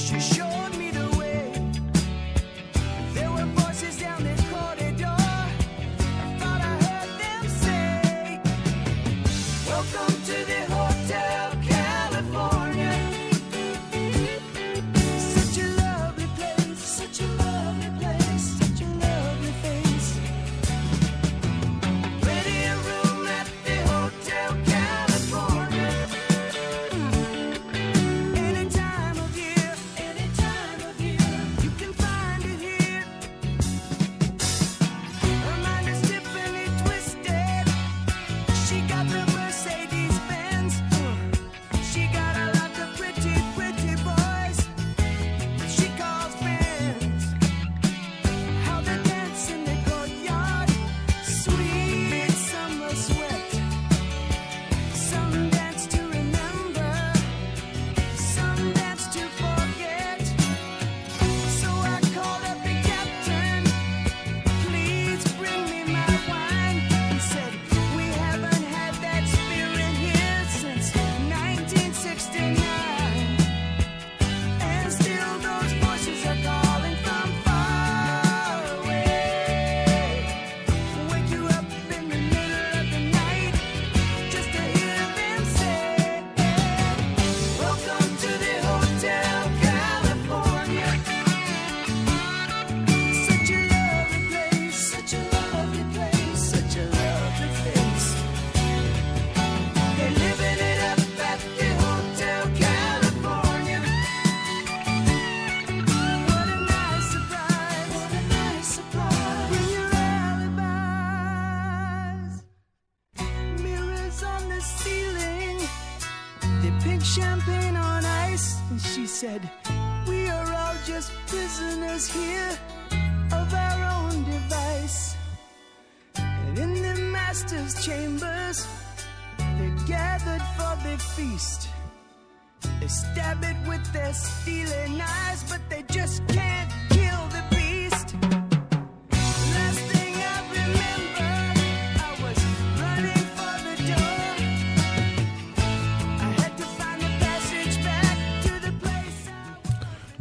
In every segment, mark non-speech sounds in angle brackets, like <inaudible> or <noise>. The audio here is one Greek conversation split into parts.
she showed.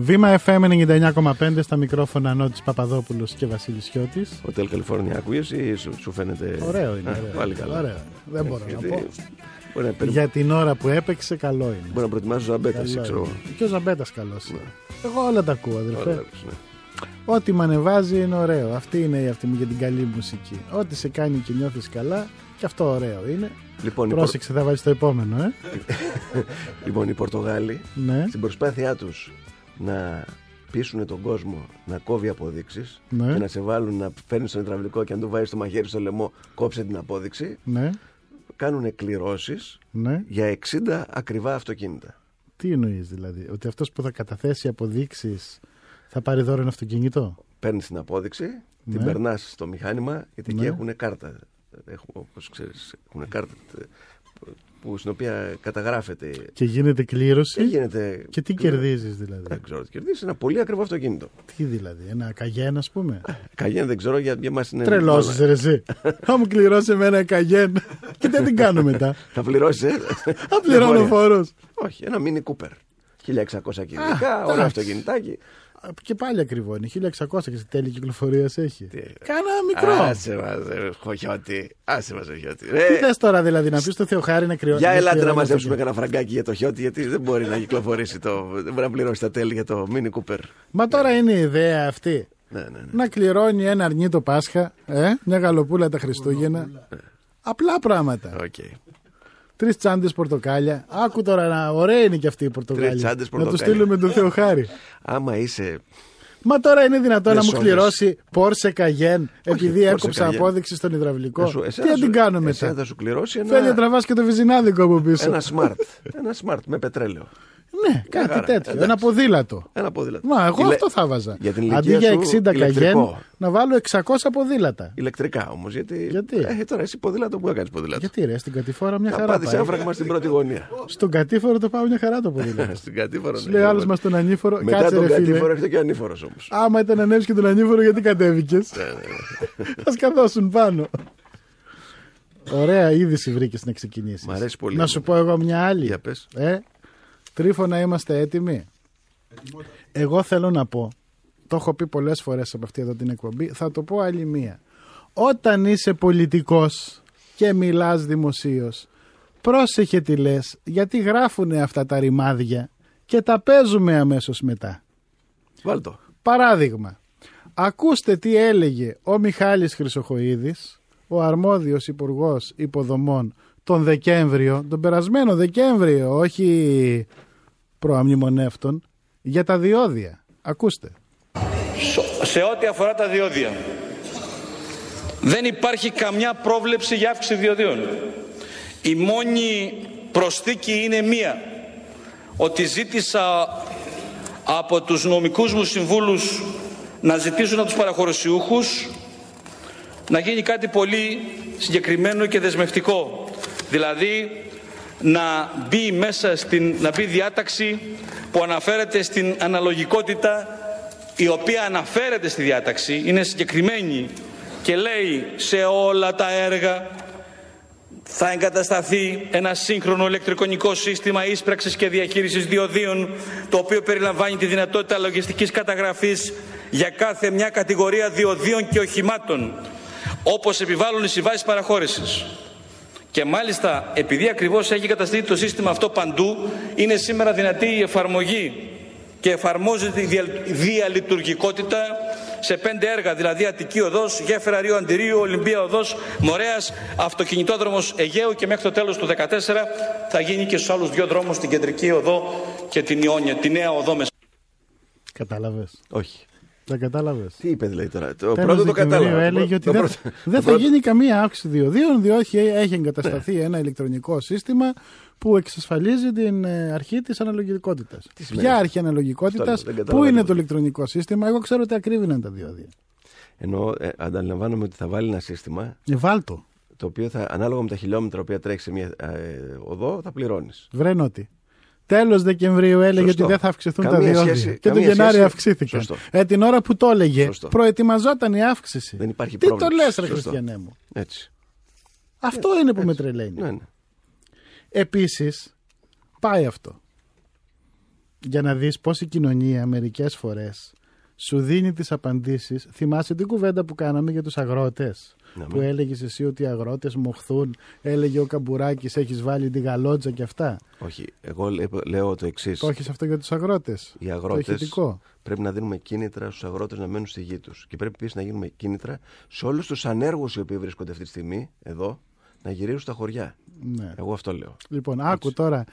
Βήμα FM 99,5 στα μικρόφωνα Νότης Παπαδόπουλος και Βασίλης Σιώτης. Hotel California ακούγες ή σου, σου φαίνεται. Ωραίο είναι. Α, ωραίο. Πάλι καλά. Ωραίο. Δεν μπορώ να Γιατί πω. Μπορεί να, περι- Για την ώρα που έπαιξε, καλό είναι. μπορεί να προετοιμάζει ζαμπέτας, Καλό εσύ ξέρω. εγώ. είναι. Και ο Ζαμπέτας καλός είναι. Εγώ όλα τα ακούω, αδελφέ. Ωραία, λες, ναι. Ό,τι με ανεβάζει είναι ωραίο. Αυτή είναι η αυτή μου για την καλή μουσική. Ό,τι σε κάνει και νιώθεις καλά, και αυτό ωραίο είναι. Λοιπόν, οι, Πορ- Πρόσεξε, θα βάλεις το επόμενο, ε. <laughs> λοιπόν, οι Πορτογάλοι Ναι, στην προσπάθειά τους να πείσουν τον κόσμο να κόβει αποδείξεις Ναι. και να σε βάλουν να φέρνεις στον υδραυλικό και αν του βάζεις το μαχαίρι στο λαιμό κόψε την απόδειξη ναι, κάνουν κληρώσεις ναι. για 60 ακριβά αυτοκίνητα. Τι εννοείς δηλαδή, ότι αυτός που θα καταθέσει αποδείξεις θα πάρει δώρο ένα αυτοκίνητο. Παίρνεις την απόδειξη, την Ναι. περνάς στο μηχάνημα, γιατί εκεί Ναι. έχουν κάρτα. Έχουν, όπως ξέρεις, έχουν κάρτα ε, που, στην οποία καταγράφεται. Και γίνεται κλήρωση. Και γίνεται. Και τι κερδίζεις δηλαδή; Δεν ξέρω τι κερδίζεις. Ένα πολύ ακριβό αυτοκίνητο. Τι δηλαδή, ένα καγέν ας πούμε; Καγέν δεν ξέρω για, για μας είναι. Τρελός είσαι ρε εσύ. <laughs> Θα μου κληρώσεις εμένα ένα καγέν και δεν την κάνω μετά. <laughs> Θα πληρώσεις. Ε; Θα πληρώνω Δεν μπορεί. φόρος. Όχι, ένα Mini Cooper. 1600 κυβικά, εντάξει. ωραίο αυτοκινητάκι. Και πάλι ακριβό είναι. 1600 και σε τέλη κυκλοφορίας έχει. Τι- Κάνα μικρό. Άσε μας, ε, ρε Χιώτη. Άσε μας, ρε Χιώτη. Τι Ρε, θες τώρα δηλαδή, να πεις στο Θεοχάρη να κρυώσει. Για ελάτε να μαζέψουμε κανένα φραγκάκι για το Χιώτη, γιατί δεν μπορεί να κυκλοφορήσει το. Δεν μπορεί να πληρώσει τα τέλη για το Mini Cooper. Μα τώρα είναι η ιδέα αυτή. Ναι, ναι, ναι. Να κληρώνει ένα αρνί το Πάσχα, ε, μια γαλοπούλα τα Χριστούγεννα. Απλά πράγματα. Οκ. Τρεις τσάντες πορτοκάλια. Άκου τώρα, να... ωραία είναι και αυτή η πορτοκάλια. Τρεις τσάντες Να τους πορτοκάλια. στείλουμε τον Θεοχάρη. Άμα είσαι. Μα τώρα είναι δυνατόν να μου Μεσόνες. κληρώσει Porsche Cayenne επειδή Porsche έκοψα Cayenne. απόδειξη στον υδραυλικό. θα σου- Τι εσένα να θα την σου- κάνω εσένα μετά. θα σου κληρώσει Θέλει να ένα, τραβάς και το βυζινάδικο από πίσω. ένα smart. ένα smart με πετρέλαιο. Ναι, κάτι χαρά. τέτοιο. Εντάξει. Ένα ποδήλατο. Ένα ποδήλατο. Μα εγώ Ηλε- αυτό θα βάζα. Για την Αντί ηλικία για σου, 60 ηλεκτρικό. καγέν, να βάλω 600 ποδήλατα. Ηλεκτρικά όμως. Γιατί... Γιατί; Ε, τώρα εσύ ποδήλατο που θα κάνεις ποδήλατο; Γιατί ρε, στην κατηφόρα μια Θα χαρά. πάτησε πάει. έμφραγμα στην πρώτη γωνία. Στον κατήφορο το πάω μια χαρά το ποδήλατο. <laughs> στην κατήφορο. Σου λέει άλλος μας τον ανήφορο. Μετά Κάτσε τον ρε φίλε. κατήφορο έρχεται και ο ανήφορος όμως. Άμα ήταν ανέβει και τον ανήφορο, γιατί κατέβηκες; Ναι, <laughs> Θα σκαθώσουν πάνω. Ωραία είδηση βρήκες να ξεκινήσεις. Μ' αρέσει πολύ. Να σου πω εγώ μια άλλη. Για πες. Ε, τρίφωνα είμαστε έτοιμοι; Εγώ θέλω να πω, το έχω πει πολλές φορές από αυτή εδώ την εκπομπή, θα το πω άλλη μία. Όταν είσαι πολιτικός και μιλάς δημοσίως, πρόσεχε τι λες, γιατί γράφουν αυτά τα ρημάδια και τα παίζουμε αμέσως μετά. Βάλ το. Παράδειγμα, ακούστε τι έλεγε ο Μιχάλης Χρυσοχοίδης, ο αρμόδιος υπουργός υποδομών τον Δεκέμβριο, τον περασμένο Δεκέμβριο, όχι προαμνημονεύτων, για τα διόδια. Ακούστε. σε ό,τι αφορά τα διόδια. Δεν υπάρχει καμιά πρόβλεψη για αύξηση διοδίων. Η μόνη προσθήκη είναι μία. Ότι ζήτησα από τους νομικούς μου συμβούλους να ζητήσουν από τους παραχωρησιούχους να γίνει κάτι πολύ συγκεκριμένο και δεσμευτικό. Δηλαδή να μπει μέσα στην, να μπει διάταξη που αναφέρεται στην αναλογικότητα η οποία αναφέρεται στη διάταξη, είναι συγκεκριμένη και λέει σε όλα τα έργα θα εγκατασταθεί ένα σύγχρονο ηλεκτρονικό σύστημα ίσπραξης και διαχείρισης διοδίων το οποίο περιλαμβάνει τη δυνατότητα λογιστικής καταγραφής για κάθε μια κατηγορία διοδίων και οχημάτων όπως επιβάλλουν οι συμβάσεις παραχώρησης. Και μάλιστα επειδή ακριβώς έχει καταστήσει το σύστημα αυτό παντού είναι σήμερα δυνατή η εφαρμογή και εφαρμόζεται η δια- διαλειτουργικότητα σε πέντε έργα, δηλαδή Αττική Οδός, Γέφυρα Ρίου Αντιρίου, Ολυμπία Οδός, Μορέας, Αυτοκινητόδρομος Αιγαίου και μέχρι το τέλος του 2014 θα γίνει και στους άλλους δύο δρόμους, την Κεντρική Οδό και την Ιόνια, τη Νέα Οδό Μεσ- Κατάλαβες. Όχι. Τα κατάλαβες. Τι είπε δηλαδή τώρα. Το Τέλος πρώτο το Δεκεμβρίου κατάλαβα. έλεγε Το ότι δεν, πρώτο- δεν το θα πρώτο- γίνει καμία αύξηση διοδίων, διότι έχει εγκατασταθεί ένα ηλεκτρονικό σύστημα που εξασφαλίζει την ε, αρχή της αναλογικότητας. σημαίνει Ποια αυτό; αρχή αναλογικότητας, Αυτό λέω, δεν πού καταλαβαίνω. είναι το ηλεκτρονικό σύστημα, εγώ ξέρω ότι ακρίβειναν τα διόδια. Ενώ ε, αντιλαμβάνομαι ότι θα βάλει ένα σύστημα Ε, βάλτο. το οποίο θα, ανάλογα με τα χιλιόμετρα που τρέχει σε μια ε, οδό θα πληρώνεις. Βρε ότι. Τέλος Δεκεμβρίου έλεγε Σωστό. ότι δεν θα αυξηθούν Καμία τα διόδια. σχέση- και το καμία Γενάρη σχέση. αυξήθηκαν. Σωστό. Ε, την ώρα που το έλεγε, Σωστό. προετοιμαζόταν η αύξηση. Δεν υπάρχει Τι πρόβλημα. το λες, ρε Σωστό. Χριστιανέ μου; Έτσι. Αυτό είναι που με τρελαίνει. Ναι, ναι. Επίσης, πάει αυτό. Για να δεις πώς η κοινωνία μερικές φορές σου δίνει τις απαντήσεις. Θυμάσαι την κουβέντα που κάναμε για τους αγρότες; Ναι, που ναι. έλεγες εσύ ότι οι αγρότες μοχθούν. Έλεγε ο Καμπουράκης έχεις βάλει τη γαλότζα και αυτά. Όχι, εγώ λέ- λέω το εξής. Το έχεις αυτό για τους αγρότες; Οι Το αγρότες ηχητικό; πρέπει να δίνουμε κίνητρα στους αγρότες να μένουν στη γη τους. Και πρέπει επίσης να γίνουμε κίνητρα σε όλους τους ανέργους οι οποίοι βρίσκονται αυτή τη στιγμή εδώ να γυρίσουν στα χωριά. Ναι. Εγώ αυτό λέω. Λοιπόν, άκου τώρα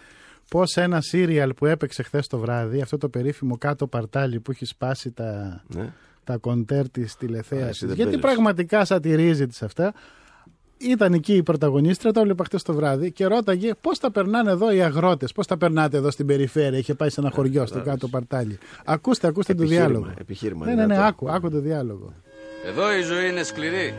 πώς ένα σύριαλ που έπαιξε χθες το βράδυ, αυτό το περίφημο κάτω παρτάλι που έχει σπάσει τα, Ναι. Τα κοντέρ της Α, εσύ τηλεθέαση. δεν Γιατί παίζεις. πραγματικά σατυρίζει τις αυτά. Ήταν εκεί η πρωταγωνίστρια, το έβλεπα χτες το βράδυ και ρώταγε πώς τα περνάνε εδώ οι αγρότες, πώς τα περνάτε εδώ στην περιφέρεια. Είχε πάει σε ένα χωριό στο κάτω παρτάλι. Ακούστε, ακούστε το Επιχείρημα, διάλογο. επιχείρημα Ναι, ναι, ναι, δυνατό. άκου, άκου το διάλογο. Εδώ η ζωή είναι σκληρή.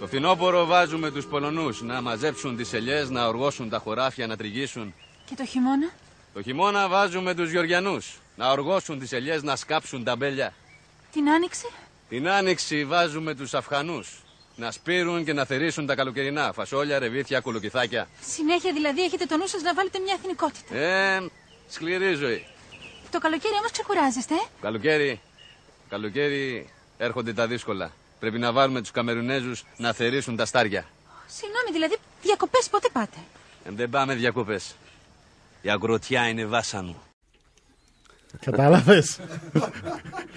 Το φθινόπωρο βάζουμε τους Πολωνούς να μαζέψουν τις ελιές, να οργώσουν τα χωράφια, να τριγύσουν. Και το χειμώνα; Το χειμώνα βάζουμε τους Γεωργιανούς να οργώσουν τις ελιές, να σκάψουν τα μπέλια. Την άνοιξη; Την άνοιξη βάζουμε τους Αφχανούς να σπείρουν και να θερήσουν τα καλοκαιρινά, φασόλια, ρεβίθια, κουλοκυθάκια. Συνέχεια δηλαδή έχετε το νου σας να βάλετε μια εθνικότητα. Ε, σκληρή ζωή. Το καλοκαίρι όμως ξεκουράζεστε. ε; Καλοκαίρι, καλοκαίρι έρχονται τα δύσκολα. Πρέπει να βάλουμε τους Καμερουνέζους να θερήσουν τα στάρια. Συγγνώμη, δηλαδή διακοπές πότε πάτε; Ε, δεν πάμε διακοπές. Η αγροτιά είναι βάσανο. Κατάλαβες;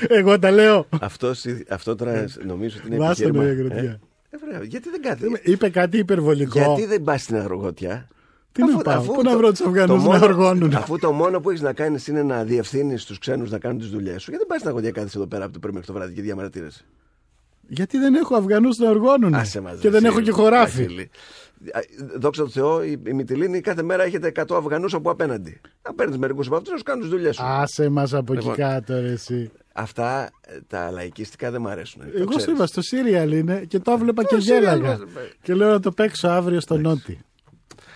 Εγώ τα λέω. Αυτό, αυτό τώρα νομίζω ότι είναι Βάσανο επιχείρημα. η αγροτιά. Ε, ε, βρε, γιατί δεν κάθεται. Είπε κάτι υπερβολικό. Γιατί δεν πας στην αγροτιά. Τι να πάω, πού να βρω τους Αφγανούς το να μόνο- οργώνουν; Αφού το μόνο που έχεις να κάνεις είναι να διευθύνεις τους ξένους να κάνουν τις δουλειές σου, γιατί δεν πας στην αγροτιά κάθεσαι εδώ πέρα από το πρωί μέχρι το βράδυ και διαμαρτύρεσαι; Γιατί δεν έχω Αφγανούς να οργώνουν. Άσε μας, και ρε, δεν εσύ, έχω και χωράφι. Βασίλη. Α, Δόξα τω Θεώ, η, η Μυτιλίνη κάθε μέρα έχετε 100 Αφγανούς από απέναντι. Να παίρνεις μερικούς από αυτούς να σου κάνουν τις δουλειές σου. Άσε μας από εκεί Λοιπόν. κάτω, ρε, εσύ. Αυτά ε, τα λαϊκιστικά δεν μου αρέσουν. το Εγώ σου ξέρεις. είπα, στο σύριαλ είναι και το έβλεπα και Το σύριαλ γέλαγα. μας, ε. Και λέω να το παίξω αύριο στο Νότι.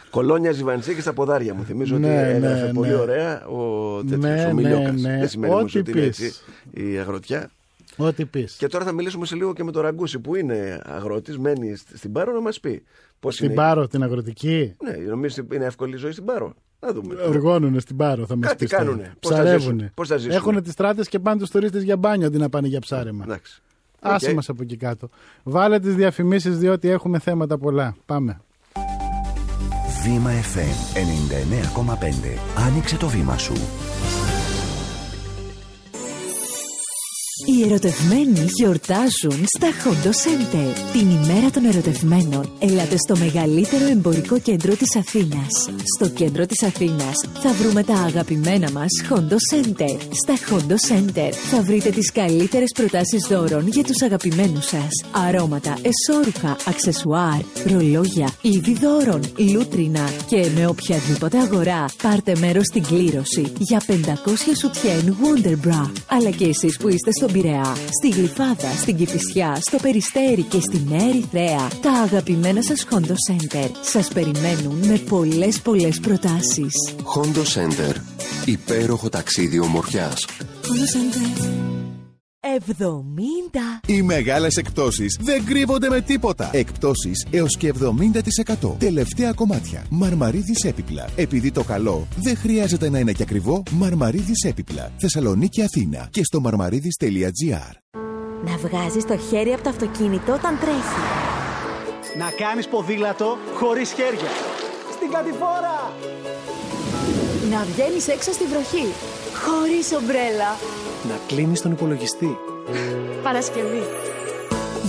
Κολόνια Ζιβαντσίκης στα ποδάρια μου. Θυμίζω Ναι, ότι ναι, έγραφε ναι. πολύ ωραία ο τέτοιος Ναι, ο Μιλιόκας. ναι, ναι. Δεν σημαίνει Ό,τι όμως ότι είναι πεις. έτσι η αγροτιά. Ό,τι πεις. Και τώρα θα μιλήσουμε σε λίγο και με τον Ραγκούση που είναι αγρότης, μένει σ- στην Πάρο να μας πει. Πώς Στην είναι... Πάρο, την αγροτική; Ναι, νομίζω ότι είναι εύκολη η ζωή στην Πάρο. Να δούμε. Οργώνουνε στην Πάρο, θα μας Κάτι πει. κάνουνε. Πώς θα Ψαρεύουνε. ζήσουν. Πώς θα ζήσουν. Έχουν τις στράτες και πάνε τους τουρίστες για μπάνιο αντί να πάνε για ψάρεμα. Εντάξει. Άσε Οκ. μας από εκεί κάτω. Βάλε τις διαφημίσεις διότι έχουμε θέματα πολλά. Πάμε. Βήμα FM 99,5. Άνοιξε το βήμα σου. Οι ερωτευμένοι γιορτάζουν στα Hondos Center. Την ημέρα των ερωτευμένων. Ελάτε στο μεγαλύτερο εμπορικό κέντρο της Αθήνας. Στο κέντρο της Αθήνας θα βρούμε τα αγαπημένα μας Hondos Center. Στα Hondo Center θα βρείτε τις καλύτερες προτάσεις δώρων για τους αγαπημένους σας. Αρώματα, εσώρουχα, αξεσουάρ, ρολόγια, είδη δώρων, λούτρινα και με οποιαδήποτε αγορά πάρτε μέρος στην κλήρωση για 500 σουτιέν Wonder Bra. Αλλά και εσείς που είστε στον Πειραιά, στη Γλυφάδα, στην Κηφισιά, στο Περιστέρι και στη Νέα Ερυθρέα, τα αγαπημένα σας Hondo Center σας περιμένουν με πολλές πολλές προτάσεις. Hondo Center. Υπέροχο ταξίδι ομορφιάς. Hondo Center. 70. Οι μεγάλες εκπτώσεις δεν κρύβονται με τίποτα. Εκπτώσεις έως και 70%. Τελευταία κομμάτια. Μαρμαρίδης έπιπλα. Επειδή το καλό δεν χρειάζεται να είναι και ακριβό, Μαρμαρίδης έπιπλα. Θεσσαλονίκη Αθήνα και στο marmaridis.gr. Να βγάζεις το χέρι από το αυτοκίνητο όταν τρέχει. Να κάνεις ποδήλατο χωρίς χέρια. Στην κατηφόρα! Να βγαίνεις έξω στη βροχή. Χωρίς ομπρέλα. Να κλείνεις τον υπολογιστή. Παρασκευή.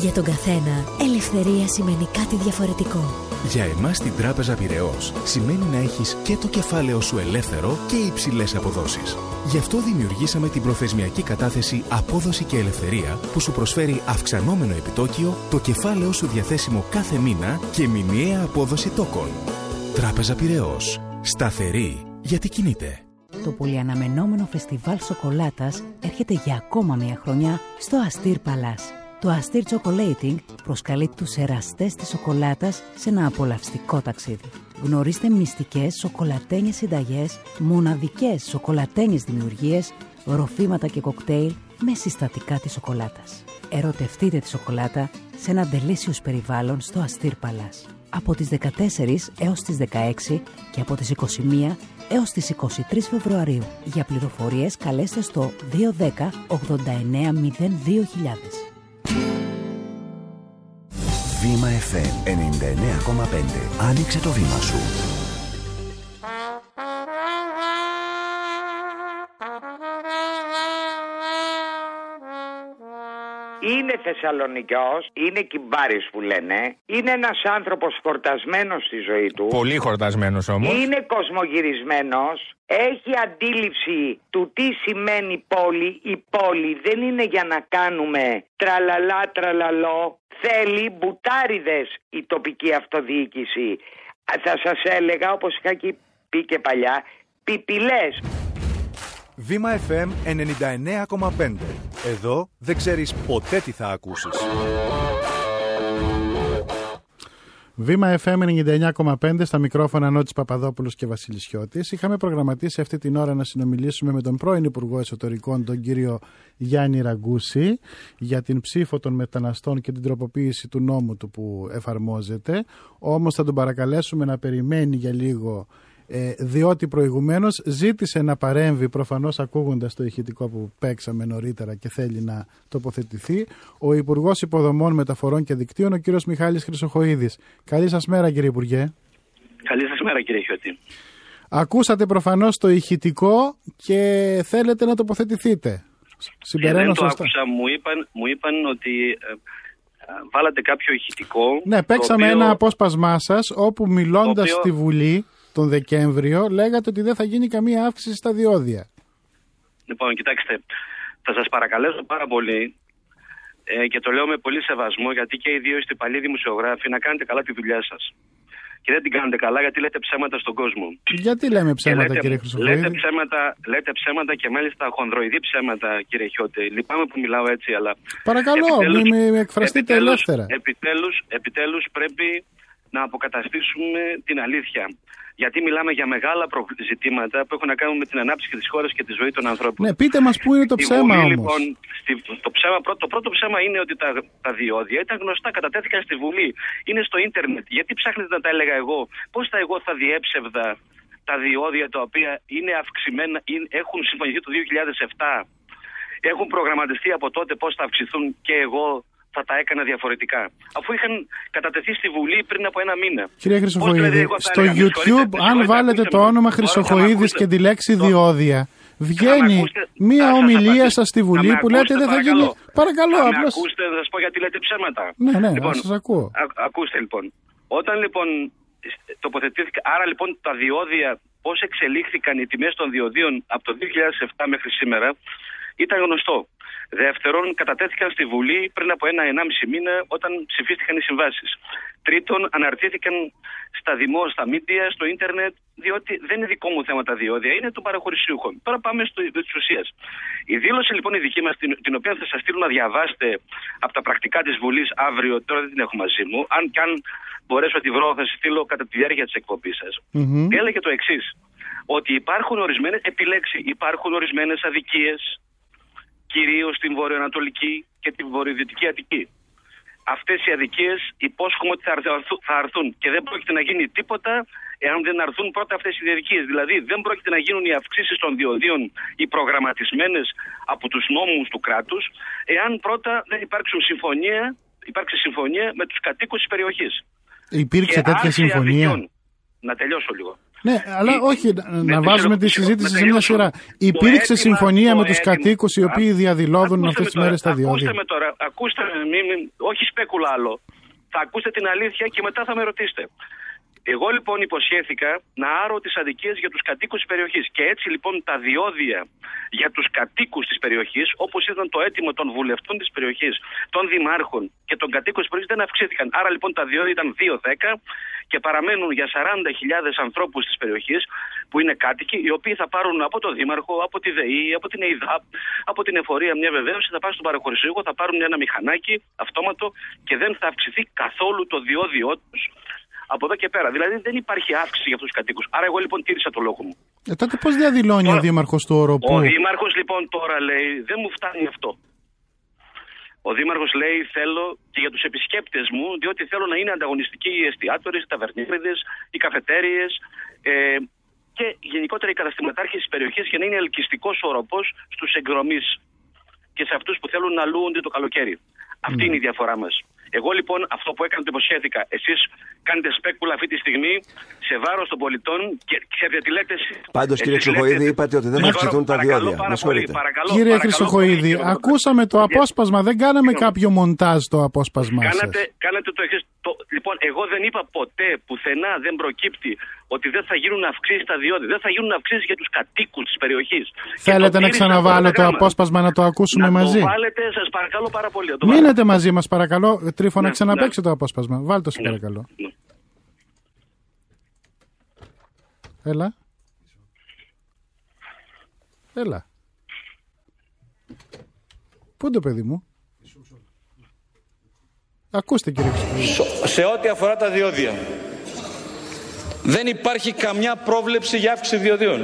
Για τον καθένα, ελευθερία σημαίνει κάτι διαφορετικό. Για εμάς στην Τράπεζα Πυραιός σημαίνει να έχεις και το κεφάλαιο σου ελεύθερο και υψηλές αποδόσεις. Γι' αυτό δημιουργήσαμε την προθεσμιακή κατάθεση Απόδοση και Ελευθερία που σου προσφέρει αυξανόμενο επιτόκιο, το κεφάλαιο σου διαθέσιμο κάθε μήνα και μηνιαία απόδοση τόκων. Τράπεζα Πυραιός. Σταθερή γιατί κινείται. Το πολυαναμενόμενο φεστιβάλ σοκολάτας έρχεται για ακόμα μια χρονιά στο Αστήρ Παλάς. Το Αστήρ Chocolating προσκαλεί τους εραστές της σοκολάτας σε ένα απολαυστικό ταξίδι. Γνωρίστε μυστικές σοκολατένιες συνταγές, μοναδικές σοκολατένιες δημιουργίες, ροφήματα και κοκτέιλ με συστατικά της σοκολάτας. Ερωτευτείτε τη σοκολάτα σε ένα delicious περιβάλλον στο Αστήρ Παλάς. Από τις 14 έως τις 16 και από τις 21 έως τις 23 Φεβρουαρίου. Για πληροφορίες καλέστε στο 210 89 02000. Βήμα FM 99,5. Άνοιξε το βήμα σου. Είναι Θεσσαλονικιός, είναι κυμπάρης που λένε, είναι ένας άνθρωπος χορτασμένος στη ζωή του. Πολύ χορτασμένο όμως. Είναι κοσμογυρισμένος, έχει αντίληψη του τι σημαίνει πόλη. Η πόλη δεν είναι για να κάνουμε τραλαλά τραλαλό. Θέλει μπουτάριδες η τοπική αυτοδιοίκηση. Θα σας έλεγα όπως είχα και πει και παλιά, πιπιλές. Βήμα FM 99,5. Εδώ δεν ξέρεις ποτέ τι θα ακούσεις. Βήμα FM 99,5 στα μικρόφωνα Νότης Παπαδόπουλος και Βασίλης Χιώτης. Είχαμε προγραμματίσει αυτή την ώρα να συνομιλήσουμε με τον πρώην Υπουργό Εσωτερικών, τον κύριο Γιάννη Ραγκούση, για την ψήφο των μεταναστών και την τροποποίηση του νόμου του που εφαρμόζεται. Όμως θα τον παρακαλέσουμε να περιμένει για λίγο ε, διότι προηγουμένως ζήτησε να παρέμβει προφανώς ακούγοντας το ηχητικό που παίξαμε νωρίτερα και θέλει να τοποθετηθεί ο Υπουργός Υποδομών Μεταφορών και Δικτύων ο κύριος Μιχάλης Χρυσοχοίδης. Καλή σας μέρα κύριε Υπουργέ. Καλή σας μέρα κύριε Χιώτη. Ακούσατε προφανώς το ηχητικό και θέλετε να τοποθετηθείτε. Συμπεραίνω δεν το άκουσα, μου είπαν, μου είπαν ότι ε, βάλατε κάποιο ηχητικό. Ναι, παίξαμε οποίο... ένα απόσπασμά σας όπου μιλώντας οποίο... στη Βουλή τον Δεκέμβριο λέγατε ότι δεν θα γίνει καμία αύξηση στα διόδια. Λοιπόν, κοιτάξτε, θα σας παρακαλέσω πάρα πολύ ε, και το λέω με πολύ σεβασμό γιατί και οι δύο είστε παλιοί δημοσιογράφοι να κάνετε καλά τη δουλειά σας. Και δεν την κάνετε καλά γιατί λέτε ψέματα στον κόσμο. Γιατί λέμε ψέματα, λέτε, κύριε Χρυσοκοίδη. Λέτε ψέματα, λέτε ψέματα και μάλιστα χονδροειδή ψέματα, κύριε Χιώτη. Λυπάμαι που μιλάω έτσι, αλλά. Παρακαλώ, επιτέλους, μην με εκφραστείτε επιτέλους, ελεύθερα. Επιτέλους, επιτέλους πρέπει να αποκαταστήσουμε την αλήθεια. Γιατί μιλάμε για μεγάλα προ- ζητήματα που έχουν να κάνουν με την ανάπτυξη της χώρας και τη ζωή των ανθρώπων. Ναι, πείτε μας πού είναι το Η ψέμα Βουλή, όμως. Λοιπόν, στη, το, ψέμα, πρώτο, το πρώτο ψέμα είναι ότι τα, τα διόδια ήταν γνωστά, κατατέθηκαν στη Βουλή. Είναι στο ίντερνετ. Γιατί ψάχνετε να τα έλεγα εγώ; Πώς θα εγώ θα διέψευδα τα διόδια τα οποία είναι αυξημένα, είναι, έχουν συμφωνηθεί το 2007. Έχουν προγραμματιστεί από τότε πώς θα αυξηθούν και εγώ θα τα έκανα διαφορετικά. Αφού είχαν κατατεθεί στη Βουλή πριν από ένα μήνα. Κύριε Πώς δηλαδή Χρυσοχοίδη, εγώ θα στο έλεγα, με YouTube, συγχωρείτε, με αν συγχωρείτε, βάλετε ακούστε το με. όνομα Τώρα θα με Χρυσοχοίδης ακούσετε. και τη λέξη Το- διόδια, βγαίνει ακούσετε, μία θα σας ομιλία απαντήσω. σας στη Θα Βουλή με που λέτε ακούσετε, δεν θα γίνει. παρακαλώ. Παρακαλώ, Θα με απλώς. ακούστε, θα σας πω γιατί λέτε ψέματα. Ναι, ναι, λοιπόν, να σας ακούω. α- ακούστε λοιπόν. Όταν λοιπόν τοποθετήθηκα, άρα λοιπόν τα διόδια, πώς εξελίχθηκαν οι τιμές των διοδίων από το 2007 μέχρι σήμερα, ήταν γνωστό. Δεύτερον, κατατέθηκαν στη Βουλή πριν από ένα-ενάμιση μήνα όταν ψηφίστηκαν οι συμβάσεις. Τρίτον, αναρτήθηκαν στα δημόσια, στα μίντια, στο ίντερνετ, διότι δεν είναι δικό μου θέμα τα διόδια, είναι των παραχωρησιούχων. Τώρα πάμε στο της ουσίας. Η δήλωση λοιπόν η δική μας, την, την οποία θα σας στείλω να διαβάσετε από τα πρακτικά της Βουλής αύριο, τώρα δεν την έχω μαζί μου, αν και αν μπορέσω να τη βρω, θα σας στείλω κατά τη διάρκεια της εκπομπής σας. Μμμ. Έλεγε το εξής. Ότι υπάρχουν ορισμένες, επιλέξει, υπάρχουν ορισμένες αδικίες, κυρίως στην βορειοανατολική και την βορειοδυτική Αττική. Αυτές οι αδικίες υπόσχομαι ότι θα αρθ- θα αρθούν και δεν πρόκειται να γίνει τίποτα εάν δεν αρθούν πρώτα αυτές οι αδικίε. Δηλαδή δεν πρόκειται να γίνουν οι αυξήσεις των διοδίων οι προγραμματισμένες από τους νόμους του κράτους, εάν πρώτα δεν υπάρξουν συμφωνία, υπάρξει συμφωνία με τους κατοίκους της περιοχής. Υπήρξε τέτοια συμφωνία; Να τελειώσω λίγο. Ναι, αλλά όχι να- να με βάζουμε τη τελειώσω, συζήτηση με σε μια τελειώσω. σειρά. Το Υπήρξε αίτημα- συμφωνία το με τους αίτημα- κατοίκους οι οποίοι διαδηλώδουν Ακούστε αυτές με τις τώρα, μέρες στα Ακούστε διόδια. με τώρα, ακούστε με, μη- μη- όχι σπέκουλα άλλο. Θα ακούσετε την αλήθεια και μετά θα με ρωτήσετε. Εγώ λοιπόν υποσχέθηκα να άρω τις αδικίες για τους κατοίκους της περιοχής. Και έτσι λοιπόν τα διόδια για τους κατοίκους της περιοχής, όπως ήταν το αίτημα των βουλευτών της περιοχής, των δημάρχων και των κατοίκων της περιοχής, δεν αυξήθηκαν. Άρα λοιπόν τα διόδια ήταν 2-10 και παραμένουν για 40.000 ανθρώπους της περιοχής που είναι κάτοικοι, οι οποίοι θα πάρουν από το Δήμαρχο, από τη ΔΕΗ, από την ΕΙΔΑΠ, από την εφορία μια βεβαίωση, θα πάρουν στον παραχωρησιούχο, θα πάρουν ένα μηχανάκι αυτόματο και δεν θα αυξηθεί καθόλου το διόδιό τους από εδώ και πέρα. Δηλαδή δεν υπάρχει αύξηση για αυτούς τους κατοίκους. Άρα εγώ λοιπόν τήρησα το λόγο μου. Ε, τότε πώς διαδηλώνει ο Δήμαρχος του Οροπού. Ο Δήμαρχος λοιπόν τώρα λέει δεν μου φτάνει αυτό. Ο Δήμαρχος λέει θέλω και για τους επισκέπτες μου, διότι θέλω να είναι ανταγωνιστικοί οι εστιατόρες, οι ταβερνίδες, οι καφετέρειε ε, και γενικότερα οι καταστηματάρχες της περιοχής για να είναι ελκυστικός ο οροπός στους εγκρομείς και σε αυτούς που θέλουν να λούονται το καλοκαίρι. Αυτή Ναι. είναι η διαφορά μας. Εγώ λοιπόν αυτό που έκανα το υποσχέθηκα. Εσείς κάνετε σπέκουλα αυτή τη στιγμή σε βάρος των πολιτών και ξέρετε τι λέτε εσείς. Πάντως, κύριε Χρυσοχοίδη, είπατε ότι δεν θα αυξηθούν τα διόδια. Με συγχωρείτε. Κύριε Χρυσοχοίδη, ακούσαμε το απόσπασμα, δεν κάναμε κάποιο μοντάζ το απόσπασμά σας. Κάνατε, κάνατε το εξής. Λοιπόν, εγώ δεν είπα ποτέ, πουθενά δεν προκύπτει ότι δεν θα γίνουν αυξήσεις στα διόδια. Δεν θα γίνουν αυξήσεις για τους κατοίκους της περιοχής. Θέλετε να ξαναβάλω το απόσπασμα να το ακούσουμε να μαζί; Το βάλετε, σας παρακαλώ πάρα πολύ. να το Μείνετε μαζί μας, παρακαλώ. Τρίφω να Ναι, ξαναπέξει το απόσπασμα. Βάλτε το, σε Ναι. παρακαλώ. Έλα. Έλα. Πού είναι το παιδί μου; Ακούστε κύριε Χρυσοχοίδη. Σε ό,τι αφορά τα διόδια, δεν υπάρχει καμιά πρόβλεψη για αύξηση διοδίων.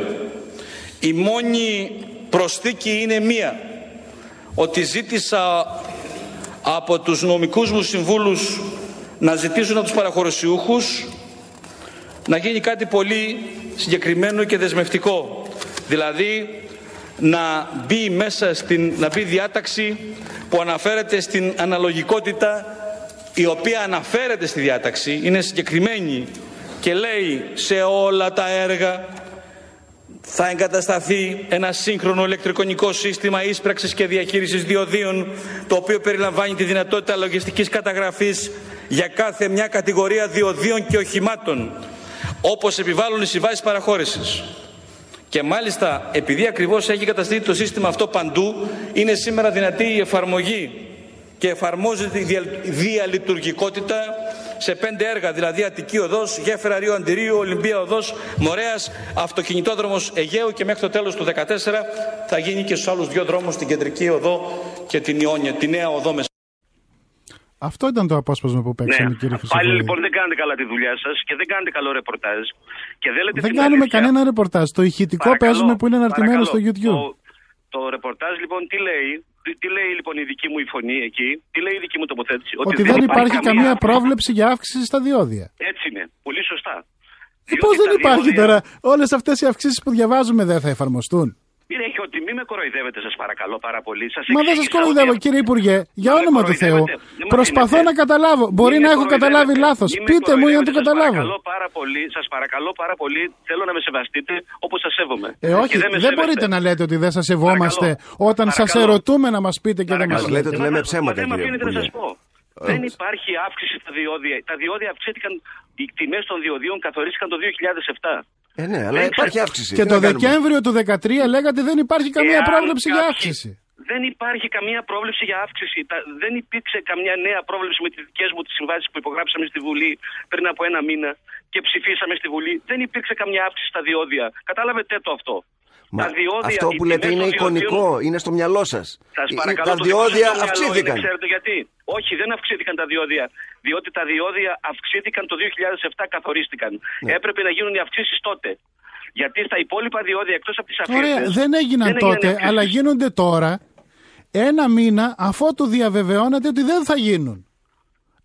Η μόνη προσθήκη είναι μία, ότι ζήτησα από τους νομικούς μου συμβούλους να ζητήσουν από τους παραχωρησιούχους να γίνει κάτι πολύ συγκεκριμένο και δεσμευτικό. Δηλαδή να μπει μέσα στην, να μπει διάταξη που αναφέρεται στην αναλογικότητα η οποία αναφέρεται στη διάταξη, είναι συγκεκριμένη και λέει σε όλα τα έργα θα εγκατασταθεί ένα σύγχρονο ηλεκτρικονικό σύστημα ίσπραξης και διαχείρισης διοδίων το οποίο περιλαμβάνει τη δυνατότητα λογιστικής καταγραφής για κάθε μια κατηγορία διοδίων και οχημάτων όπως επιβάλλουν οι συμβάσεις παραχώρησης. Και μάλιστα επειδή ακριβώς έχει καταστήσει το σύστημα αυτό παντού είναι σήμερα δυνατή η εφαρμογή και εφαρμόζεται η δια- διαλειτουργικότητα σε πέντε έργα, δηλαδή Αττική Οδός, Γέφυρα Ρίου Αντιρίου, Ολυμπία Οδός, Μορέας, Αυτοκινητόδρομος Αιγαίου και μέχρι το τέλος του 2014 θα γίνει και στους άλλους δύο δρόμους, την Κεντρική Οδό και την Ιόνια, τη Νέα Οδό Μεσ- Αυτό ήταν το απόσπασμα που παίξαμε, κύριε Πάλι Χρυσοχοίδη. λοιπόν δεν κάνετε καλά τη δουλειά σας και δεν κάνετε καλό ρεπορτάζ. Και δεν λέτε Δεν την κάνουμε αλήθεια. κανένα ρεπορτάζ. Το ηχητικό Παρακαλώ, παίζουμε που είναι αναρτημένο στο παρακαλώ. YouTube. Το, το ρεπορτάζ λοιπόν τι λέει, τι, τι λέει λοιπόν η δική μου η φωνή εκεί, τι λέει η δική μου τοποθέτηση. Ότι δεν υπάρχει καμία πρόβλεψη για αύξηση στα διόδια. Έτσι είναι, πολύ σωστά. Ε, Πώς δεν υπάρχει τώρα, όλες αυτές οι αυξήσεις που διαβάζουμε δεν θα εφαρμοστούν. Μην έχει ότι μην με κοροϊδεύετε σας παρακαλώ πάρα πολύ. Σας Μα δεν σας εξήγησα κοροϊδεύω, ότι- κύριε Υπουργέ, για όνομα του Θεού. Δεν με Προσπαθώ αφήνετε. να καταλάβω. Μπορεί Μην να με έχω κοροϊδεύετε. καταλάβει λάθος. Μην με Πείτε μου για να το κοροϊδεύετε. καταλάβω. Σας παρακαλώ πάρα πολύ, σας παρακαλώ πάρα πολύ, θέλω να με σεβαστείτε όπως σας σέβομαι. Ε, όχι, Και δεν, με σέβεστε. μπορείτε να λέτε ότι δεν σας σεβόμαστε όταν σας Παρακαλώ. ερωτούμε να μας πείτε και δεν μα Μας λέτε ότι λέμε ψέματα, Δεν με κύριε αφήνετε να Υπουργέ. σας πω. Δεν υπάρχει αύξηση στα διόδια. Τα διόδια αυξήθηκαν, οι τιμές των διοδίων καθορίστηκαν το 2007. Ε, ναι, αλλά υπάρχει αύξηση. Και Τι το να κάνουμε; Δεκέμβριο του 2013 λέγατε δεν υπάρχει καμία Εάν πρόβλεψη για κάποιοι- αύξηση. Δεν υπάρχει καμία πρόβλεψη για αύξηση. Τα- δεν υπήρξε καμιά νέα πρόβλεψη με τις δικές μου τις συμβάσεις που υπογράψαμε στη Βουλή πριν από ένα μήνα και ψηφίσαμε στη Βουλή. Δεν υπήρξε καμιά αύξηση στα διόδια. Κατάλαβετε το αυτό. Μα τα διόδια, αυτό οι που λέτε τιμές είναι των διοδίων- εικονικό, είναι στο μυαλό σας. Σας παρακαλώ, Τα το δικό σας διόδια το μυαλό αυξήθηκαν. Είναι, ξέρετε γιατί. Όχι, δεν αυξήθηκαν τα διόδια. Διότι τα διόδια αυξήθηκαν το 2007, καθορίστηκαν. Ναι. Έπρεπε να γίνουν οι αυξήσεις τότε. Γιατί στα υπόλοιπα διόδια, εκτός από τις Ωραία, αφήσει. δεν έγιναν τότε, αλλά γίνονται τώρα ένα μήνα αφότου διαβεβαιώνεται ότι δεν θα γίνουν.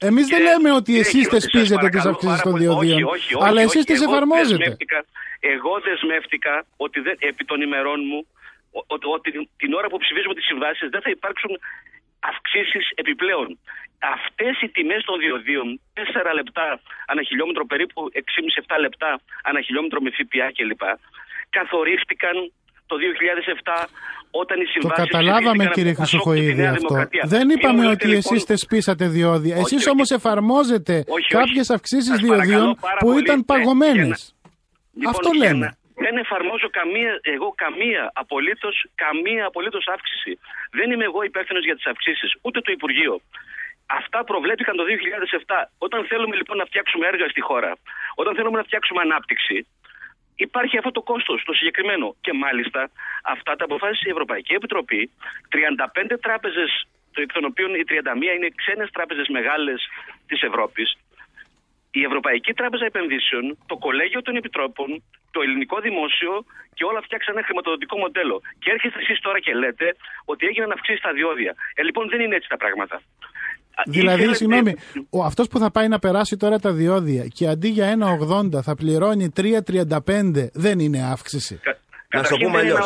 Εμείς δεν λέμε ότι εσείς θεσπίζετε τις αυξήσει των διοδίων, Όχι, όχι, όχι, αλλά εσείς όχι. τις Εγώ εφαρμόζετε. δεσμεύτηκα- Εγώ δεσμεύτηκα ότι δεν, επί των ημερών μου ο- ότι, ότι την ώρα που ψηφίζουμε τις συμβάσεις δεν θα υπάρξουν αυξήσεις επιπλέον. Αυτές οι τιμές των διοδίων, 4 λεπτά ανά χιλιόμετρο, περίπου 6,5-7 λεπτά ανά χιλιόμετρο με ΦΠΑ κλπ., καθορίστηκαν το το 2007 όταν οι Το συμβάσεις καταλάβαμε ψηφίστηκαν κύριε από το Πασόκ και τη Χρυσοχοίδη Νέα αυτό. Δημοκρατία. Δεν Μην είπαμε μου ότι λέτε, εσείς λοιπόν, θεσπίσατε διόδια. Όχι, Εσείς όχι. όμως εφαρμόζετε όχι. κάποιες αυξήσεις Σας παρακαλώ διοδίων πάρα που πολύ. ήταν Ναι, παγωμένες. Λοιπόν, Αυτό για λέμε. να- Δεν εφαρμόζω καμία, εγώ καμία απολύτως, καμία απολύτως αύξηση. Δεν είμαι εγώ υπεύθυνος για τις αυξήσεις, ούτε το Υπουργείο. Αυτά προβλέπηκαν το 2007. Όταν θέλουμε λοιπόν να φτιάξουμε έργα στη χώρα, όταν θέλουμε να φτιάξουμε ανάπτυξη, υπάρχει αυτό το κόστος, το συγκεκριμένο. Και μάλιστα αυτά τα αποφάσισε η Ευρωπαϊκή Επιτροπή, 35 τράπεζες, εκ των οποίων οι 31 είναι ξένες τράπεζες μεγάλες της Ευρώπης, η Ευρωπαϊκή Τράπεζα Επενδύσεων, το Κολέγιο των Επιτρόπων, το Ελληνικό Δημόσιο και όλα φτιάξαν ένα χρηματοδοτικό μοντέλο. Και έρχεστε εσείς τώρα και λέτε ότι έγιναν αυξήσει στα διόδια. Ε, λοιπόν, δεν είναι έτσι τα πράγματα. Δηλαδή, Ήθελε- συγγνώμη, ο, αυτός που θα πάει να περάσει τώρα τα διόδια και αντί για 1,80 θα πληρώνει 3,35 δεν είναι αύξηση. Καταρχήν δεν είναι 80,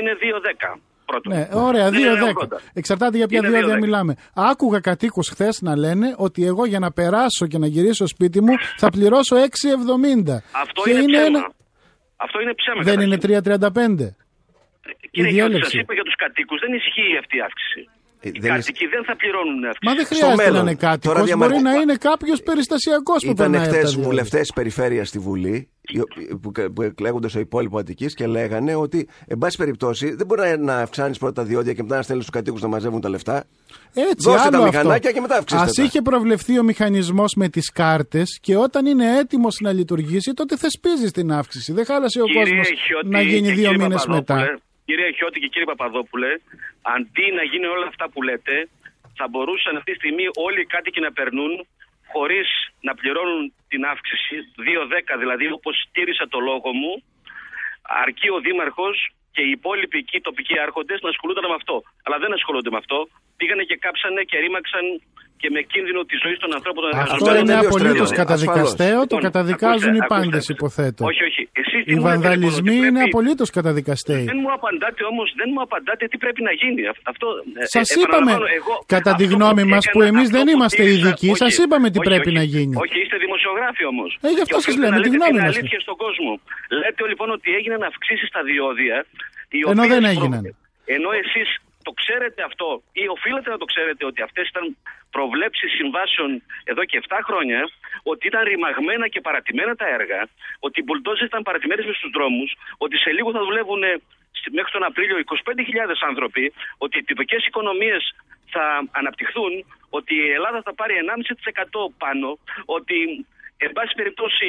είναι 2,10. Πρώτον. Ναι, ωραία, Δεν είναι 2,10. 80. Εξαρτάται για ποια Είναι διόδια 2,10. μιλάμε. Άκουγα κατοίκους χθες να λένε ότι εγώ για να περάσω και να γυρίσω σπίτι μου θα πληρώσω 6,70. Αυτό Και είναι, είναι ψέμα. ένα- Αυτό είναι ψέμα. Δεν καταρχήν. είναι 3,35. Η Κύριε Γιώργη, διέλευση. σας είπα για τους κατοίκους, δεν ισχύει αυτή η αύξηση. Οι δεν κάτοικοι δεν θα πληρώνουν αύξηση. Μα δεν χρειάζεται να είναι κάτοικος. τώρα Μπορεί διαμαρτυρ- να είναι κάποιος περιστασιακός που Ήταν περνάει από τα χτε διόδια. βουλευτές τη περιφέρεια στη Βουλή οι οποίοι- που, που εκλέγονται στο υπόλοιπο Αττικής και λέγανε ότι, εν πάση περιπτώσει, δεν μπορεί να- να αυξάνεις πρώτα τα διόδια και μετά να στέλνεις τους κατοίκους να μαζεύουν τα λεφτά. Έτσι, Δώστε άλλο τα αυτό. μηχανάκια και μετά αυξήστε. Ας τα. είχε προβλεφθεί ο μηχανισμός με τις κάρτες και όταν είναι έτοιμος να λειτουργήσει, τότε θεσπίζει την αύξηση. Δεν χάλασε ο Κύριε κόσμος Χιώτη να γίνει και δύο κύριε μήνες Παπαδόπουλε, μετά. Κύριε Χιώτη και κύριε Παπαδόπουλε, αντί να γίνει όλα αυτά που λέτε, θα μπορούσαν αυτή τη στιγμή όλοι οι κάτοικοι να περνούν χωρίς να πληρώνουν την αύξηση, 2-10 δηλαδή, όπως στήρισα το λόγο μου, αρκεί ο Δήμαρχος και οι υπόλοιποι εκεί τοπικοί άρχοντες να ασχολούνταν με αυτό. Αλλά δεν ασχολούνται με αυτό. Πήγανε και κάψανε και ρήμαξαν και με κίνδυνο της ζωής των ανθρώπων των Αυτό εργαζομένων. είναι τελείως απολύτως τρελό. καταδικαστέο, το Λοιπόν, καταδικάζουν ακούστε, οι πάντες, ακούστε. υποθέτω. Όχι, όχι. Εσείς τι Οι μου λέτε, λοιπόν, βανδαλισμοί ότι είναι πρέπει- απολύτως καταδικαστέοι. Δεν μου απαντάτε όμως, δεν μου απαντάτε τι πρέπει να γίνει. Αυ- Αυτό, ε, Σας ε, είπαμε, επαναλαμβάνω, εγώ, κατά τη αυτό γνώμη που μας, έκανα, που εμείς αυτό δεν που είμαστε στήριξα, ειδικοί, όχι, σας είπαμε τι όχι, πρέπει όχι, να γίνει. Όχι, είστε δημοσιογράφοι όμως. Ε, γι' αυτό σας λέμε, τη γνώμη μας. αλήθεια στον κόσμο. Λέτε λοιπόν ότι έγιναν αυξήσεις στα διόδια. οι Ενώ οποίες δεν προ- έγιναν. Ενώ εσείς το ξέρετε αυτό ή οφείλετε να το ξέρετε ότι αυτές ήταν προβλέψεις συμβάσεων εδώ και 7 χρόνια, ότι ήταν ρημαγμένα και παρατημένα τα έργα, ότι οι μπουλντόζες ήταν παρατημένες μες στου δρόμους, ότι σε λίγο θα δουλεύουν ε, στη- μέχρι τον Απρίλιο 25.000 άνθρωποι, ότι οι τυπικές οικονομίες θα αναπτυχθούν, ότι η Ελλάδα θα πάρει 1,5% πάνω, ότι εν πάση περιπτώσει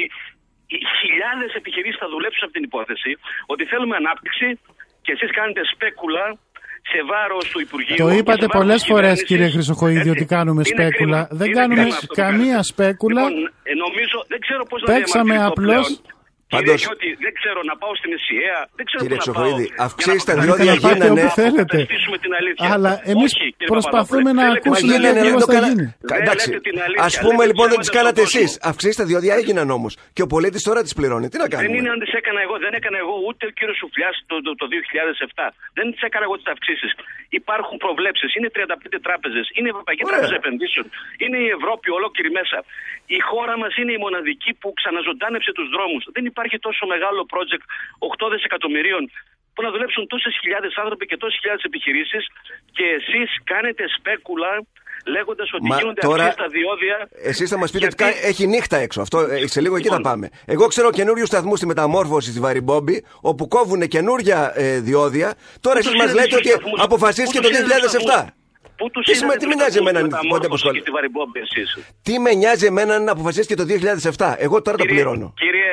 οι χιλιάδες επιχειρήσεις θα δουλέψουν από την υπόθεση, ότι θέλουμε ανάπτυξη και εσείς κάνετε σπέκουλα σε βάρος του Υπουργείου. Το και σε είπατε βάρος πολλές της φορές, κυβέρνησης. κύριε Χρυσοχοίδη, Έτσι. ότι κάνουμε Είναι σπέκουλα. κρίμα. Δεν Είναι κάνουμε κρίμα αυτό που καμία κάνετε. σπέκουλα. Λοιπόν, ε, νομίζω, δεν ξέρω πώς να Παίξαμε διαμαρτυρηθώ απλώς. πλέον. Πάντως- Κύριε Χιώτη, δεν ξέρω να πάω στην ΕΣΥΑ, δεν ξέρω Κύριε πού να πάω. Ξοχοίδη, για να αυξήσεις τα αποκαταστήσουμε- διόδια Να πάτε γίνανε. όπου θέλετε. αποκαταστήσουμε την αλήθεια. Αλλά εμείς Όχι, κύριε προσπαθούμε Παπαδόπουλε, να θέλετε ακούσουμε την Μα γίνανε, αλήθεια. τι δεν το θα κάνα- γίνει. Δεν Εντάξει, λέτε την αλήθεια, ας πούμε λέτε λοιπόν δεν τι ψέματα κάνατε στον εσείς. κόσμο. Αυξήστε τα διόδια έγιναν όμως. Και ο πολίτης τώρα τις πληρώνει. Τι να Δεν κάνουμε; είναι αν τις έκανα εγώ, δεν έκανα εγώ ούτε ο κύριος Σουφλιά το, το, το 2007. Δεν τις έκανα εγώ τις αυξήσεις. Υπάρχουν προβλέψεις. Είναι 35 τράπεζες. Είναι η Ευρωπαϊκή Ωραία. Τράπεζα Επενδύσεων. Είναι η Ευρώπη ολόκληρη μέσα. Η χώρα μας είναι η μοναδική που ξαναζωντάνεψε τους δρόμους. Δεν υπάρχει τόσο μεγάλο project 8 δισεκατομμυρίων που να δουλέψουν τόσες χιλιάδες άνθρωποι και τόσες χιλιάδες επιχειρήσεις και εσείς κάνετε σπέκουλα λέγοντας ότι Μα γίνονται τώρα- αυξήσει στα διόδια. Εσείς θα μας πείτε Γιατί- ότι κα- έχει νύχτα έξω. Αυτό ε, σε λίγο εκεί θα Λοιπόν. πάμε. Εγώ ξέρω καινούριους σταθμούς στη μεταμόρφωση στη Βαριμπόμπη, όπου κόβουν καινούρια ε, διόδια. Τώρα εσείς τους μας είδατε λέτε στους ότι σταθμούς; αποφασίστηκε Πού το τους είδατε στους 2007. Σταθμούς; Πού τους Τι είδατε σημαίνει- τι τους με νοιάζει σταθμούς εμένα μεταμόρφωσης πότε αποσχολεί. και στη Βαριμπόμπη εσείς; Τι με νοιάζει εμένα να αποφασίστηκε το 2007. Εγώ τώρα τα Κύριε- πληρώνω. Κύριε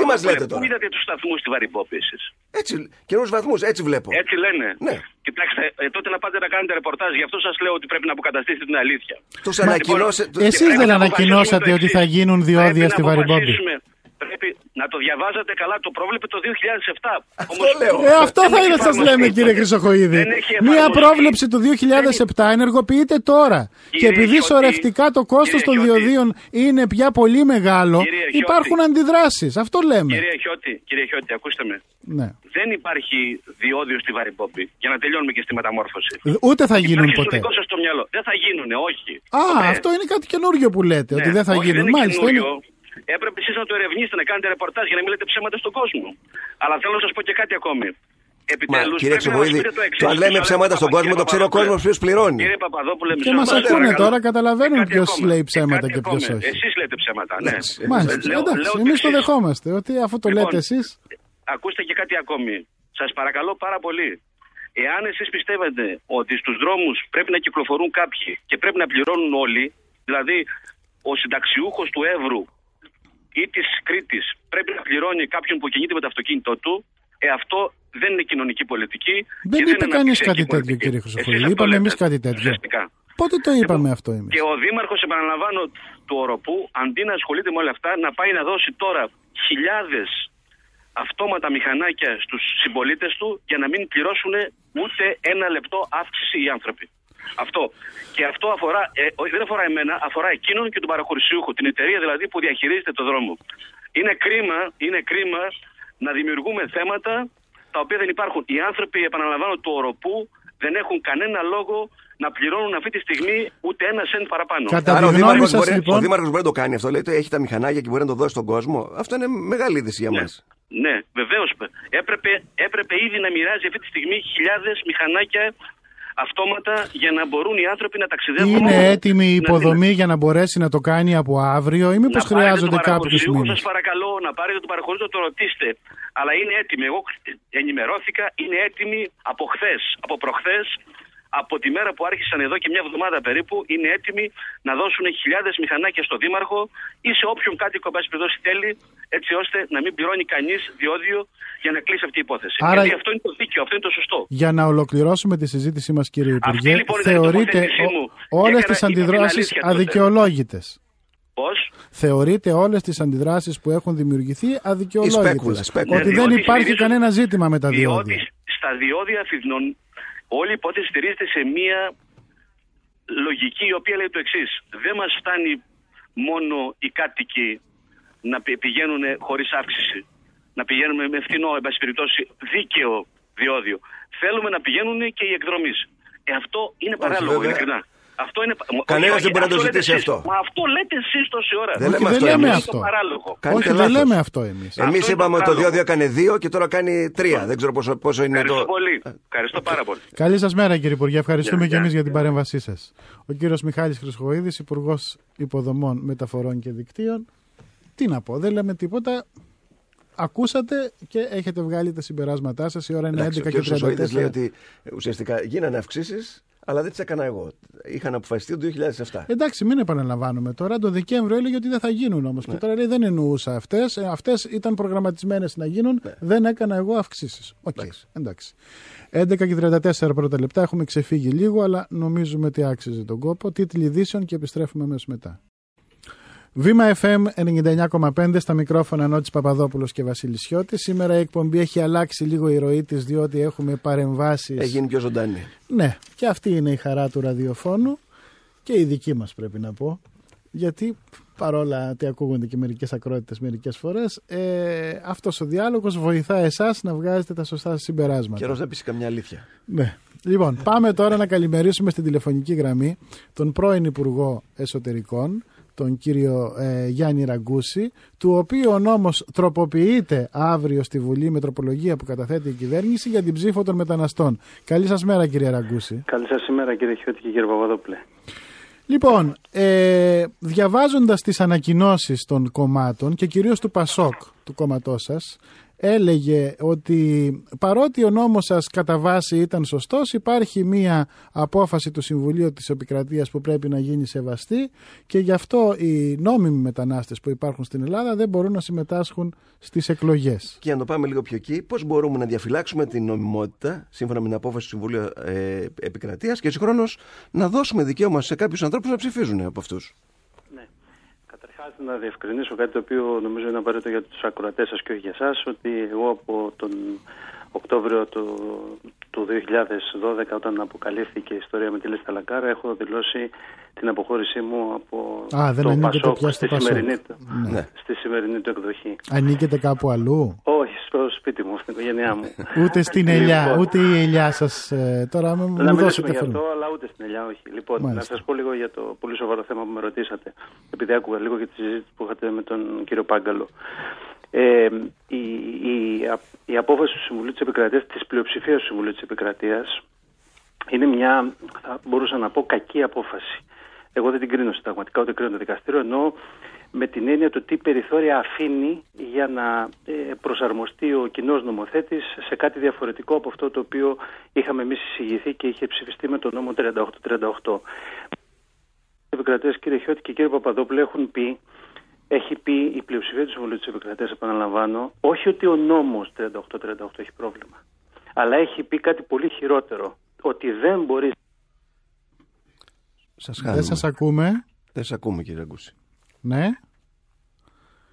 Τι μας λέτε Παπαδόπουλε, τώρα; Πού είδατε τους σταθμούς στη Βαριμπόμπη εσείς; Έτσι, καινούριους βαθμούς, έτσι βλέπω. Έτσι λένε; Ναι. Κοιτάξτε, ε, τότε να πάτε να κάνετε ρεπορτάζ. Γι' αυτό σας λέω ότι πρέπει να αποκαταστήσετε την αλήθεια. Τους Λοιπόν, ανακοινώσε- και Εσείς πρέπει δεν να ανακοινώσατε αποφασίσουμε το ότι θα εξής. γίνουν διόδια Πρέπει στη να Βαριμπόμπη. αποφασίσουμε- Πρέπει να το διαβάζατε καλά. Το πρόβλεπε το 2007. Αυτό λέω. Ε, αυτό θα είναι, σας λέμε, κύριε Χρυσοχοίδη. Δεν έχει Μία εφαρμοστεί. πρόβλεψη του 2007 ενεργοποιείται τώρα. Και επειδή Χιώτη, σωρευτικά το κόστος κύριε των Χιώτη. διοδίων είναι πια πολύ μεγάλο, Κύριε Χιώτη. υπάρχουν αντιδράσεις. Αυτό λέμε. Κύριε Χιώτη, κύριε Χιώτη, ακούστε με. Ναι. Δεν υπάρχει διόδιο στη Βαριμπόμπη. Για να τελειώνουμε και στη μεταμόρφωση. Ούτε θα γίνουν Υπάρχει ποτέ. Στο δικό σας το μυαλό. Δεν θα γίνουνε, όχι. Α, Ποτέ. αυτό είναι κάτι καινούριο που λέτε, ότι Ναι, δεν θα όχι, γίνουν. είναι Μάλιστα. καινούριο. είναι- Έπρεπε εσείς να το ερευνήσετε, να κάνετε ρεπορτάζ για να μην λέτε ψέματα στον κόσμο. Αλλά θέλω να σας πω και κάτι ακόμη. επιτέλους. κύριε Ξεχοίδη, το αν λέμε ψέματα στον κόσμο, το ξέρει ο κόσμος ποιος πληρώνει. Κύριε Παπαδόπουλε, Και μας ακούνε τώρα, καταλαβαίνουν ποιος λέει ψέματα και ποιος όχι. Εσείς λέτε ψέματα, ναι. Μάλιστα. Λέω- Εντάξει, λέω εμείς ότι το εσείς- δεχόμαστε. Ότι αφού το Λοιπόν, λέτε εσεί. Ακούστε και κάτι ακόμη. Σας παρακαλώ πάρα πολύ. Εάν εσείς πιστεύετε ότι στους δρόμους πρέπει να κυκλοφορούν κάποιοι και πρέπει να πληρώνουν όλοι, δηλαδή ο συνταξιούχος του Εύρου ή της Κρήτης πρέπει να πληρώνει κάποιον που κινείται με το αυτοκίνητό του, ε, αυτό δεν είναι κοινωνική πολιτική. Δεν και είπε είναι κανείς αναπτυξιακή κάτι τέτοιο, πολιτική. κύριε Εσείς Χρυσοχοίδη. αυτό Είπαμε λέτε, εμείς κάτι τέτοιο. ουσιαστικά. Πότε το είπαμε αυτό εμείς; Και ο Δήμαρχος, επαναλαμβάνω, του Οροπού, αντί να ασχολείται με όλα αυτά, να πάει να δώσει τώρα χιλιάδες αυτόματα μηχανάκια στους συμπολίτες του για να μην πληρώσουν ούτε ένα λεπτό αύξηση οι άνθρωποι. Αυτό. Και αυτό αφορά, ε, όχι, δεν αφορά εμένα, αφορά εκείνον και τον παραχωρησιούχο, την εταιρεία δηλαδή που διαχειρίζεται το δρόμο. Είναι κρίμα, είναι κρίμα να δημιουργούμε θέματα τα οποία δεν υπάρχουν. Οι άνθρωποι, επαναλαμβάνω, του Οροπού δεν έχουν κανένα λόγο να πληρώνουν αυτή τη στιγμή ούτε ένα σεντ παραπάνω. Κατά Άρα τη ο γνώμη Δήμαρχος, σας, μπορεί, λοιπόν- ο Δήμαρχος μπορεί να το κάνει αυτό. Λέει, το έχει τα μηχανάκια και μπορεί να το δώσει στον κόσμο. Αυτό είναι μεγάλη είδηση για μας. Ναι, βεβαίως. Έπρεπε, έπρεπε ήδη να μοιράζει αυτή τη στιγμή χιλιάδες μηχανάκια αυτόματα για να μπορούν οι άνθρωποι να ταξιδεύουν. Είναι μόνο. έτοιμη η Να- υποδομή για να μπορέσει να το κάνει από αύριο ή μήπως χρειάζονται κάποιους μήνες; Σας παρακαλώ να πάρετε τον παραχωρητή, το ρωτήστε. Αλλά είναι έτοιμη. Εγώ ενημερώθηκα, είναι έτοιμη από χθες, από προχθές, από τη μέρα που άρχισαν εδώ και μια εβδομάδα περίπου, είναι έτοιμοι να δώσουν χιλιάδες μηχανάκια στο Δήμαρχο ή σε όποιον κάτοικο, εν πάση περιπτώσει, θέλει, έτσι ώστε να μην πληρώνει κανείς διόδιο για να κλείσει αυτή η υπόθεση. Άρα- Γιατί αυτό είναι το δίκαιο, αυτό είναι το σωστό. Για να ολοκληρώσουμε τη συζήτησή μας, κύριε Υπουργέ, λοιπόν ήταν η θεωρείτε τοποθέτησή μου. όλες Έκανα- τις είπα την αντιδράσεις αλήθεια τότε. αδικαιολόγητες. Πώς; Θεωρείτε όλες τις αντιδράσεις που έχουν δημιουργηθεί αδικαιολόγητες. σπέκουλα, σπέκουλα. Ότι Ναι, δεν διότι υπάρχει συνήθως- κανένα ζήτημα με τα Διότι διόδια. στα διόδια Αθηνών όλη η υπόθεση στηρίζεται σε μία λογική η οποία λέει το εξής. Δεν μας φτάνει μόνο οι κάτοικοι να πη- πηγαίνουν χωρίς αύξηση. Να πηγαίνουμε με φθηνό, εν πάση περιπτώσει, δίκαιο διόδιο. Θέλουμε να πηγαίνουν και οι εκδρομή. Ε, αυτό είναι παράλογο, βέβαια. ειλικρινά. Αυτό είναι. Κανένας όχι, δεν μπορεί να το λέτε ζητήσει εσείς. αυτό. Μα αυτό λέτε εσείς τόση ώρα. Δεν λέμε Όχι, αυτό δεν λέμε εμείς. αυτό. Είναι παράλογο. Κάνετε Όχι, δεν λάθος. λέμε αυτό εμείς. Εμείς Αυτό είναι είπαμε το ότι το παράλογο. διόδιο έκανε δύο και τώρα κάνει τρία. Δεν ξέρω πόσο, πόσο είναι Ευχαριστώ το. πολύ. Ευχαριστώ πάρα πολύ. Καλή σας μέρα, κύριε Υπουργέ. Ευχαριστούμε Γεια, και εμείς γεια. για την παρέμβασή σας. Ο κύριος Μιχάλης Χρυσοχοίδη, Υπουργός Υποδομών, Μεταφορών και Δικτύων. Τι να πω, δεν λέμε τίποτα. Ακούσατε και έχετε βγάλει τα συμπεράσματά σας. Η ώρα είναι Εντάξει, ο 11 κ. και Χρυσοχοίδης 34. λέει ότι ε, ουσιαστικά γίνανε αυξήσεις, αλλά δεν τις έκανα εγώ. Είχαν αποφασιστεί το 2007. Εντάξει, μην επαναλαμβάνουμε τώρα. Το Δεκέμβριο έλεγε ότι δεν θα γίνουν όμως. Ναι. Και τώρα λέει δεν εννοούσα αυτές. Αυτές ήταν προγραμματισμένες να γίνουν. Ναι. Δεν έκανα εγώ αυξήσεις. Οκ, εντάξει. 11 και 34 πρώτα λεπτά. Έχουμε ξεφύγει λίγο, αλλά νομίζουμε ότι άξιζε τον κόπο. Τίτλοι ειδήσεων και επιστρέφουμε αμέσως μετά. Βήμα FM 99,5 στα μικρόφωνα Νότης Παπαδόπουλος και Βασίλης Σιώτης. Σήμερα η εκπομπή έχει αλλάξει λίγο η ροή της διότι έχουμε παρεμβάσεις. Έχει γίνει πιο ζωντανή. Ναι, και αυτή είναι η χαρά του ραδιοφώνου και η δική μας πρέπει να πω. Γιατί παρόλα ότι ακούγονται και μερικές ακρότητες μερικές φορές, ε, αυτός ο διάλογος βοηθά εσάς να βγάζετε τα σωστά σας συμπεράσματα. Καιρός να πεις καμιά αλήθεια. Ναι. Λοιπόν, πάμε τώρα να καλημερίσουμε στην τηλεφωνική γραμμή τον πρώην Υπουργό Εσωτερικών, τον κύριο ε, Γιάννη Ραγκούση, του οποίου ο νόμος τροποποιείται αύριο στη Βουλή με τροπολογία που καταθέτει η κυβέρνηση για την ψήφο των μεταναστών. Καλή σας μέρα κύριε Ραγκούση. Καλή σας ημέρα κύριε Χιώτη και κύριε Παπαδόπουλε. Λοιπόν, ε, διαβάζοντας τις ανακοινώσεις των κομμάτων και κυρίως του ΠΑΣΟΚ, του κόμματός σας, έλεγε ότι παρότι ο νόμος σας κατά βάση ήταν σωστός, υπάρχει μία απόφαση του Συμβουλίου της Επικρατείας που πρέπει να γίνει σεβαστή και γι' αυτό οι νόμιμοι μετανάστες που υπάρχουν στην Ελλάδα δεν μπορούν να συμμετάσχουν στις εκλογές. Και να το πάμε λίγο πιο εκεί, πώς μπορούμε να διαφυλάξουμε την νομιμότητα σύμφωνα με την απόφαση του Συμβουλίου ε, Επικρατείας και συγχρόνως να δώσουμε δικαίωμα σε κάποιους ανθρώπους να ψηφίζουν από αυτούς. Καταρχάς να διευκρινίσω κάτι το οποίο νομίζω είναι απαραίτητο για τους ακροατές σας και όχι για εσάς, ότι εγώ από τον Οκτώβριο του, του 2012 όταν αποκαλύφθηκε η ιστορία με τη λίστα Λακάρα έχω δηλώσει την αποχώρησή μου από Α, δεν το ανήκετε Πασόκ πια στο στη, Πασόκ. σημερινή, του- Ναι. στη σημερινή του εκδοχή. Ανήκετε κάπου αλλού; Όχι, στο σπίτι μου, στην οικογένειά μου. Ούτε στην ελιά, Λοιπόν, ούτε η ελιά σας. ε, τώρα μου, να μου μιλήσουμε δώσετε για φέρμα. αυτό, αλλά ούτε στην Ελιά, όχι. Λοιπόν, Μάλιστα. να σας πω λίγο για το πολύ σοβαρό θέμα που με ρωτήσατε, επειδή άκουγα λίγο για τη συζήτηση που είχατε με τον κύριο Πάγκαλο. Ε, η, η, α- η απόφαση του Συμβουλίου της Επικρατείας, της πλειοψηφίας του Συμβουλίου της Επικρατείας, είναι μια, θα μπορούσα να πω, κακή απόφαση. Εγώ δεν την κρίνω συνταγματικά, ούτε κρίνω το δικαστήριο, ενώ με την έννοια του τι περιθώρια αφήνει για να ε, προσαρμοστεί ο κοινός νομοθέτης σε κάτι διαφορετικό από αυτό το οποίο είχαμε εμείς εισηγηθεί και είχε ψηφιστεί με τον νόμο 38-38. Οι επικρατείες κύριε Χιώτη και κύριε Παπαδόπουλο έχουν πει έχει πει η πλειοψηφία του Συμβουλίου της Επικρατείας, επαναλαμβάνω, όχι ότι ο νόμος 38-38 έχει πρόβλημα, αλλά έχει πει κάτι πολύ χειρότερο, ότι δεν μπορεί Σας Δεν χάνουμε. σας ακούμε. Δεν σας ακούμε κύριε Αγκούση. Ναι.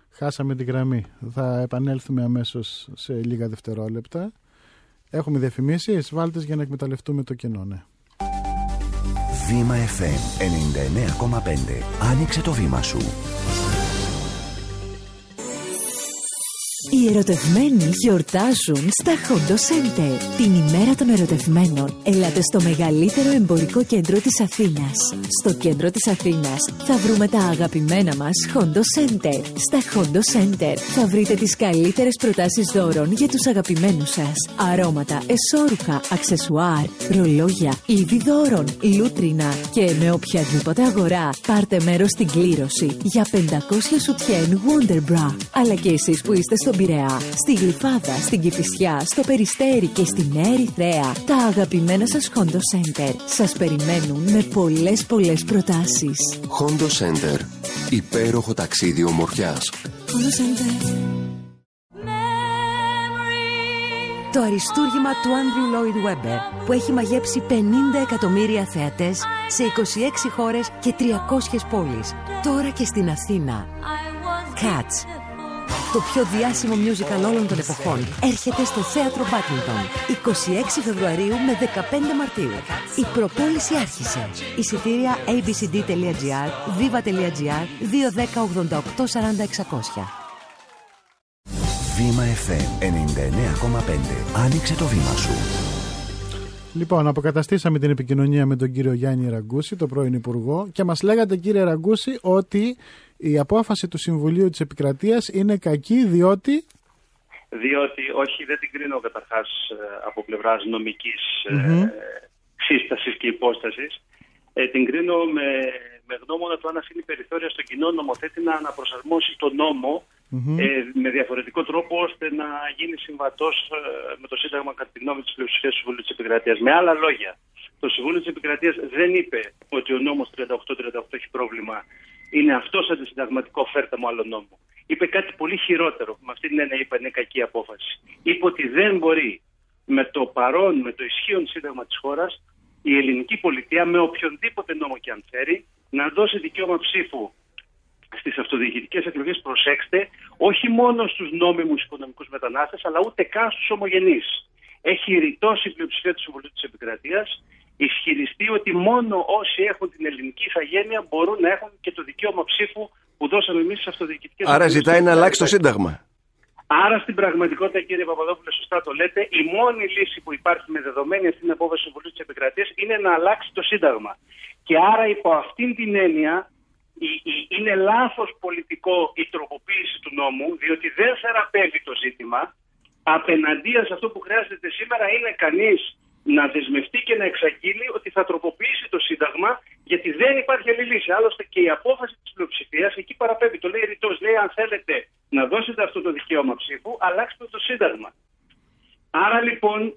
Χάσαμε την γραμμή. Θα επανέλθουμε αμέσως σε λίγα δευτερόλεπτα. Έχουμε διαφημίσεις. Βάλτε για να εκμεταλλευτούμε το κενό, ναι. Βήμα FM 99,5. Άνοιξε το βήμα σου. Οι ερωτευμένοι γιορτάζουν στα Hondo Center. Την ημέρα των ερωτευμένων ελάτε στο μεγαλύτερο εμπορικό κέντρο της Αθήνας. Στο κέντρο της Αθήνας θα βρούμε τα αγαπημένα μας Hondo Center. Στα Hondo Center θα βρείτε τις καλύτερες προτάσεις δώρων για τους αγαπημένους σας. Αρώματα, εσώρουχα, αξεσουάρ, ρολόγια, είδη δώρων, λούτρινα και με οποιαδήποτε αγορά πάρτε μέρος στην κλήρωση για 500 σουτιέν Wonder Bra. Αλλά και εσείς που είστε στον Πειραιά, στη Γλυφάδα, στην Κηφισιά, στο Περιστέρι και στη Νέα Ερυθρέα, τα αγαπημένα σας Hondo Center σας περιμένουν με πολλές πολλές προτάσεις. Hondo Center. Υπέροχο ταξίδι ομορφιάς. Hondo Center. Το αριστούργημα του Άντριου Λόιντ Βέμπερ που έχει μαγέψει 50 εκατομμύρια θεατές σε 26 χώρες και 300 πόλεις. Τώρα και στην Αθήνα. Cats. Το πιο διάσημο musical όλων των εποχών έρχεται στο Θέατρο Μπάτμιντον 26 Φεβρουαρίου με 15 Μαρτίου. Η προπόληση άρχισε. Εισιτήρια abcd.gr, viva.gr, 210 88 40 600. Βήμα FM 99,5. Άνοιξε το βήμα σου. Λοιπόν, αποκαταστήσαμε την επικοινωνία με τον κύριο Γιάννη Ραγκούση, τον πρώην Υπουργό, και μας λέγατε κύριε Ραγκούση ότι η απόφαση του Συμβουλίου της Επικρατείας είναι κακή διότι... διότι όχι δεν την κρίνω καταρχάς ε, από πλευράς νομικής ε, Μμμ. σύστασης και υπόστασης. Ε, την κρίνω με, με γνώμονα το αν αφήνει περιθώρια στον κοινό νομοθέτη να αναπροσαρμόσει τον νόμο Μμμ. ε, με διαφορετικό τρόπο ώστε να γίνει συμβατός ε, με το Σύνταγμα κατά τη γνώμη της πλειοψηφίας του Συμβουλίου της Επικρατείας. Με άλλα λόγια, το Συμβούλιο της Επικρατείας δεν είπε ότι ο νόμος 38-38 έχει πρόβλημα. Είναι αυτός αντισυνταγματικό φέρτα μου άλλο νόμο. Είπε κάτι πολύ χειρότερο. Με αυτή την έννοια είπε είναι κακή απόφαση. Είπε ότι δεν μπορεί με το παρόν, με το ισχύον σύνταγμα της χώρας η ελληνική πολιτεία με οποιονδήποτε νόμο και αν φέρει να δώσει δικαίωμα ψήφου στις αυτοδιοικητικές εκλογές, προσέξτε, όχι μόνο στους νόμιμους οικονομικούς μετανάστες, αλλά ούτε καν στους ομογενείς. Έχει ρητώσει η πλειοψηφία του Συμβουλίου της Επικρατείας ισχυριστεί ότι μόνο όσοι έχουν την ελληνική ηθαγένεια μπορούν να έχουν και το δικαίωμα ψήφου που δώσαμε εμείς στις αυτοδιοικητικές Άρα ζητάει να αλλάξει το Σύνταγμα. Άρα στην πραγματικότητα, κύριε Παπαδόπουλε, σωστά το λέτε, η μόνη λύση που υπάρχει με δεδομένη αυτή την απόφαση του Συμβουλίου της Επικρατείας είναι να αλλάξει το Σύνταγμα. Και άρα υπό αυτήν την έννοια η- η- είναι λάθος πολιτικό η τροποποίηση του νόμου, διότι δεν θεραπεύει το ζήτημα. Απέναντία σε αυτό που χρειάζεται σήμερα είναι κανείς να δεσμευτεί και να εξαγγείλει ότι θα τροποποιήσει το Σύνταγμα, γιατί δεν υπάρχει άλλη λύση. Άλλωστε και η απόφαση της πλειοψηφίας εκεί παραπέμπει. Το λέει ρητός. Λέει, αν θέλετε να δώσετε αυτό το δικαίωμα ψήφου, αλλάξτε το Σύνταγμα. Άρα λοιπόν,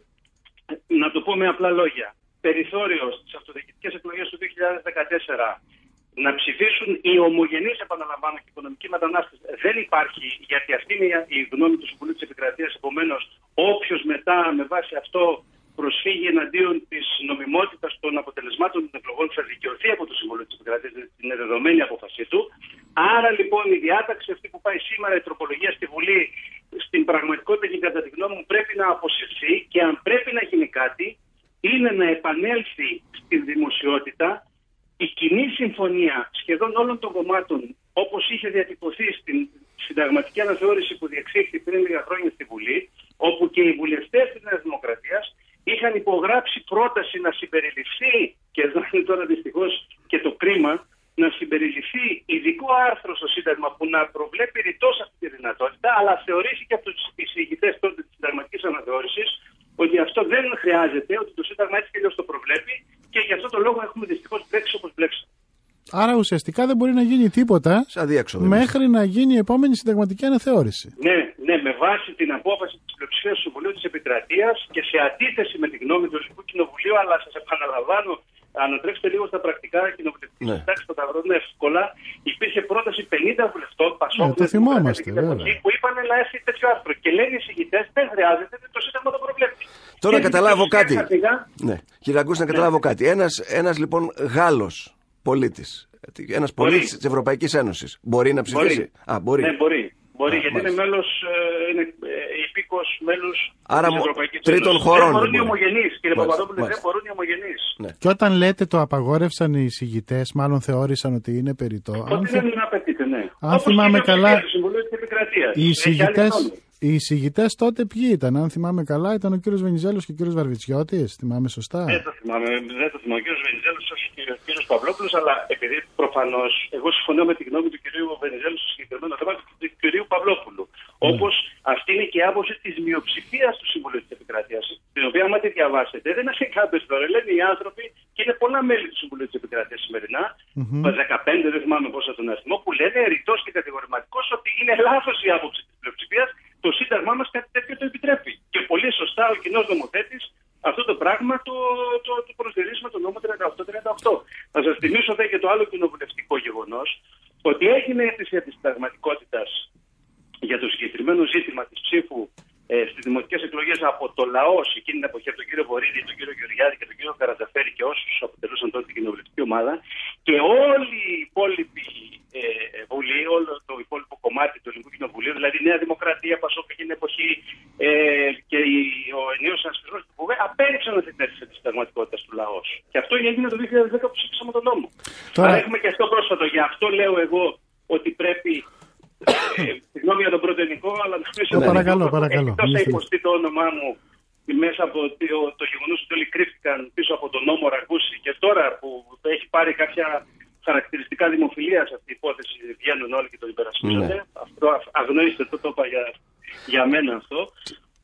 να το πω με απλά λόγια, περιθώριο στις αυτοδιοικητικές εκλογές του 2014 να ψηφίσουν οι ομογενείς, επαναλαμβάνω, και οικονομικοί μετανάστες δεν υπάρχει, γιατί αυτή είναι η γνώμη του Συμβουλίου της Επικρατείας. Επομένως, όποιος μετά με βάση αυτό προσφύγει εναντίον της νομιμότητας των αποτελεσμάτων των εκλογών θα δικαιωθεί από το Συμβουλίο της Επικρατεία, είναι δεδομένη η απόφασή του. Άρα λοιπόν η διάταξη αυτή που πάει σήμερα, η τροπολογία στη Βουλή, στην πραγματικότητα και κατά τη γνώμη μου πρέπει να αποσυρθεί και αν πρέπει να γίνει κάτι, είναι να επανέλθει στην δημοσιότητα η κοινή συμφωνία σχεδόν όλων των κομμάτων, όπως είχε διατυπωθεί στην συνταγματική αναθεώρηση που διεξήχθη πριν λίγα χρόνια στη Βουλή, όπου και οι βουλευτές της Νέας Δημοκρατίας είχαν υπογράψει πρόταση να συμπεριληφθεί, και εδώ είναι τώρα δυστυχώς και το κρίμα, να συμπεριληφθεί ειδικό άρθρο στο Σύνταγμα που να προβλέπει ρητός αυτή τη δυνατότητα, αλλά θεωρήθηκε από τους εισηγητές τότε της συνταγματικής αναθεώρησης ότι αυτό δεν χρειάζεται, ότι το Σύνταγμα έτσι και αλλιώς το προβλέπει και γι' αυτό το λόγο έχουμε δυστυχώς μπλέξει όπως μπλέξαμε. Άρα ουσιαστικά δεν μπορεί να γίνει τίποτα Σαν διέξοδο. μέχρι να γίνει η επόμενη συνταγματική αναθεώρηση. Ναι, ναι, με βάση την απόφαση της πλειοψηφίας του Συμβουλίου της Επικρατείας και σε αντίθεση με τη γνώμη του Ελληνικού Κοινοβουλίου, αλλά σα επαναλαμβάνω, ανατρέξτε λίγο στα πρακτικά κοινοβουλευτική Ναι. ναι. τάξη, θα τα βρουν εύκολα. Υπήρχε πρόταση 50 βουλευτών, Πασόκ, Ναι, το θυμόμαστε, βέβαια. που είπαν να έρθει τέτοιο άρθρο. Και λένε οι συγητέ δεν χρειάζεται, το Σύνταγμα το προβλέπει. Τώρα να Και καταλάβω σιγά κάτι. σιγά, Ναι. Κύριε Αγκούση, να καταλάβω κάτι. Ένας, ένας λοιπόν Γάλλος πολίτης, ένας Μπορεί. πολίτης της Ευρωπαϊκής Ένωσης, μπορεί να ψηφίσει; Μπορεί. Α, μπορεί. Ναι, μπορεί. Μπορεί, Α, γιατί είναι μάλιστα. μέλος, είναι ε, υπήκο μέλους Άρα της μο- Ευρωπαϊκής τρίτων Ένωσης. χωρών Δεν μπορούν οι μπορεί. ομογενείς, κύριε Μάλιστα, Παπαδόπουλε, δεν μάλιστα. μπορούν οι ομογενεί. Και όταν λέτε το απαγόρευσαν οι εισηγητές, μάλλον θεώρησαν ότι είναι περιττό. Αν, Ότι θε- δεν είναι απαιτείται, ναι. αν Όπως θυμάμαι και η καλά, Ευρωπαϊκή Συμβουλή της Επικρατείας. οι Έχει εισηγητέ. άλλη γνώμη. Οι εισηγητές τότε ποιοι ήταν, αν θυμάμαι καλά, ήταν ο κύριος Βενιζέλος και ο κύριος Βαρβιτσιώτης, θυμάμαι σωστά; Δεν το θυμάμαι, δεν το θυμάμαι. Ο κύριος Βενιζέλος, όχι ο κύριος Παυλόπουλος, αλλά επειδή προφανώς εγώ συμφωνώ με τη γνώμη του κυρίου Βενιζέλου στο συγκεκριμένο θέμα και του κυρίου Παυλόπουλου. Ναι. Όπως αυτή είναι και η άποψη της μειοψηφίας του Συμβουλίου της Επικρατείας, την οποία, άμα τη διαβάσετε, δεν είναι κάποιος τώρα. Λένε οι άνθρωποι, και είναι πολλά μέλη του Συμβουλίου της Επικρατείας σημερινά, Μμμ. 15, δεν θυμάμαι πόσο τον αριθμό, που λένε ρητός και κατηγορηματικός ότι είναι λάθος η άποψη της πλειοψηφία. Το Σύνταγμά μας κάτι τέτοιο το επιτρέπει. Και πολύ σωστά ο κοινός νομοθέτης αυτό το πράγμα το, το, το προσδιορίζει με τον νόμο 38-38. Θα σα θυμίσω δε και το άλλο κοινοβουλευτικό γεγονό ότι έγινε αίτηση τη συνταγματικότητα για το συγκεκριμένο ζήτημα τη ψήφου ε, στι δημοτικέ εκλογέ από το λαό σε εκείνη την εποχή, από τον κύριο Βορύδη, τον κύριο Γεωργιάδη και τον κύριο Καρατζαφέρη και όσους αποτελούσαν τότε την κοινοβουλευτική ομάδα. Και όλη η υπόλοιπη ε, Βουλή, όλο το υπόλοιπο κομμάτι του Ελληνικού Κοινοβουλίου, δηλαδή η Νέα Δημοκρατία, Πασόκ εκείνη την εποχή ε, και η, ο ενίος συνασπισμό του ΚΟΒΕ, απέριψαν αυτή την αίτηση της συνταγματικότητα του λαός. Και αυτό έγινε το 2010 που ψήφισαμε τον νόμο. Τώρα- Άρα έχουμε και αυτό πρόσφατο. Γι' αυτό λέω εγώ ότι πρέπει ε, Συγγνώμη για τον πρώτο ελληνικό, αλλά να κλείσω. Ναι, παρακαλώ, παρακαλώ. Εκτός να Μιλήστε. υποστεί το όνομά μου μέσα από το, το γεγονό ότι όλοι κρύφτηκαν πίσω από τον νόμο Ραγκούση και τώρα που έχει πάρει κάποια χαρακτηριστικά δημοφιλία σε αυτή η υπόθεση, βγαίνουν όλοι και το υπερασπίζονται. Ναι. Αυτό α- αγνοήστε το, το είπα για, για μένα αυτό.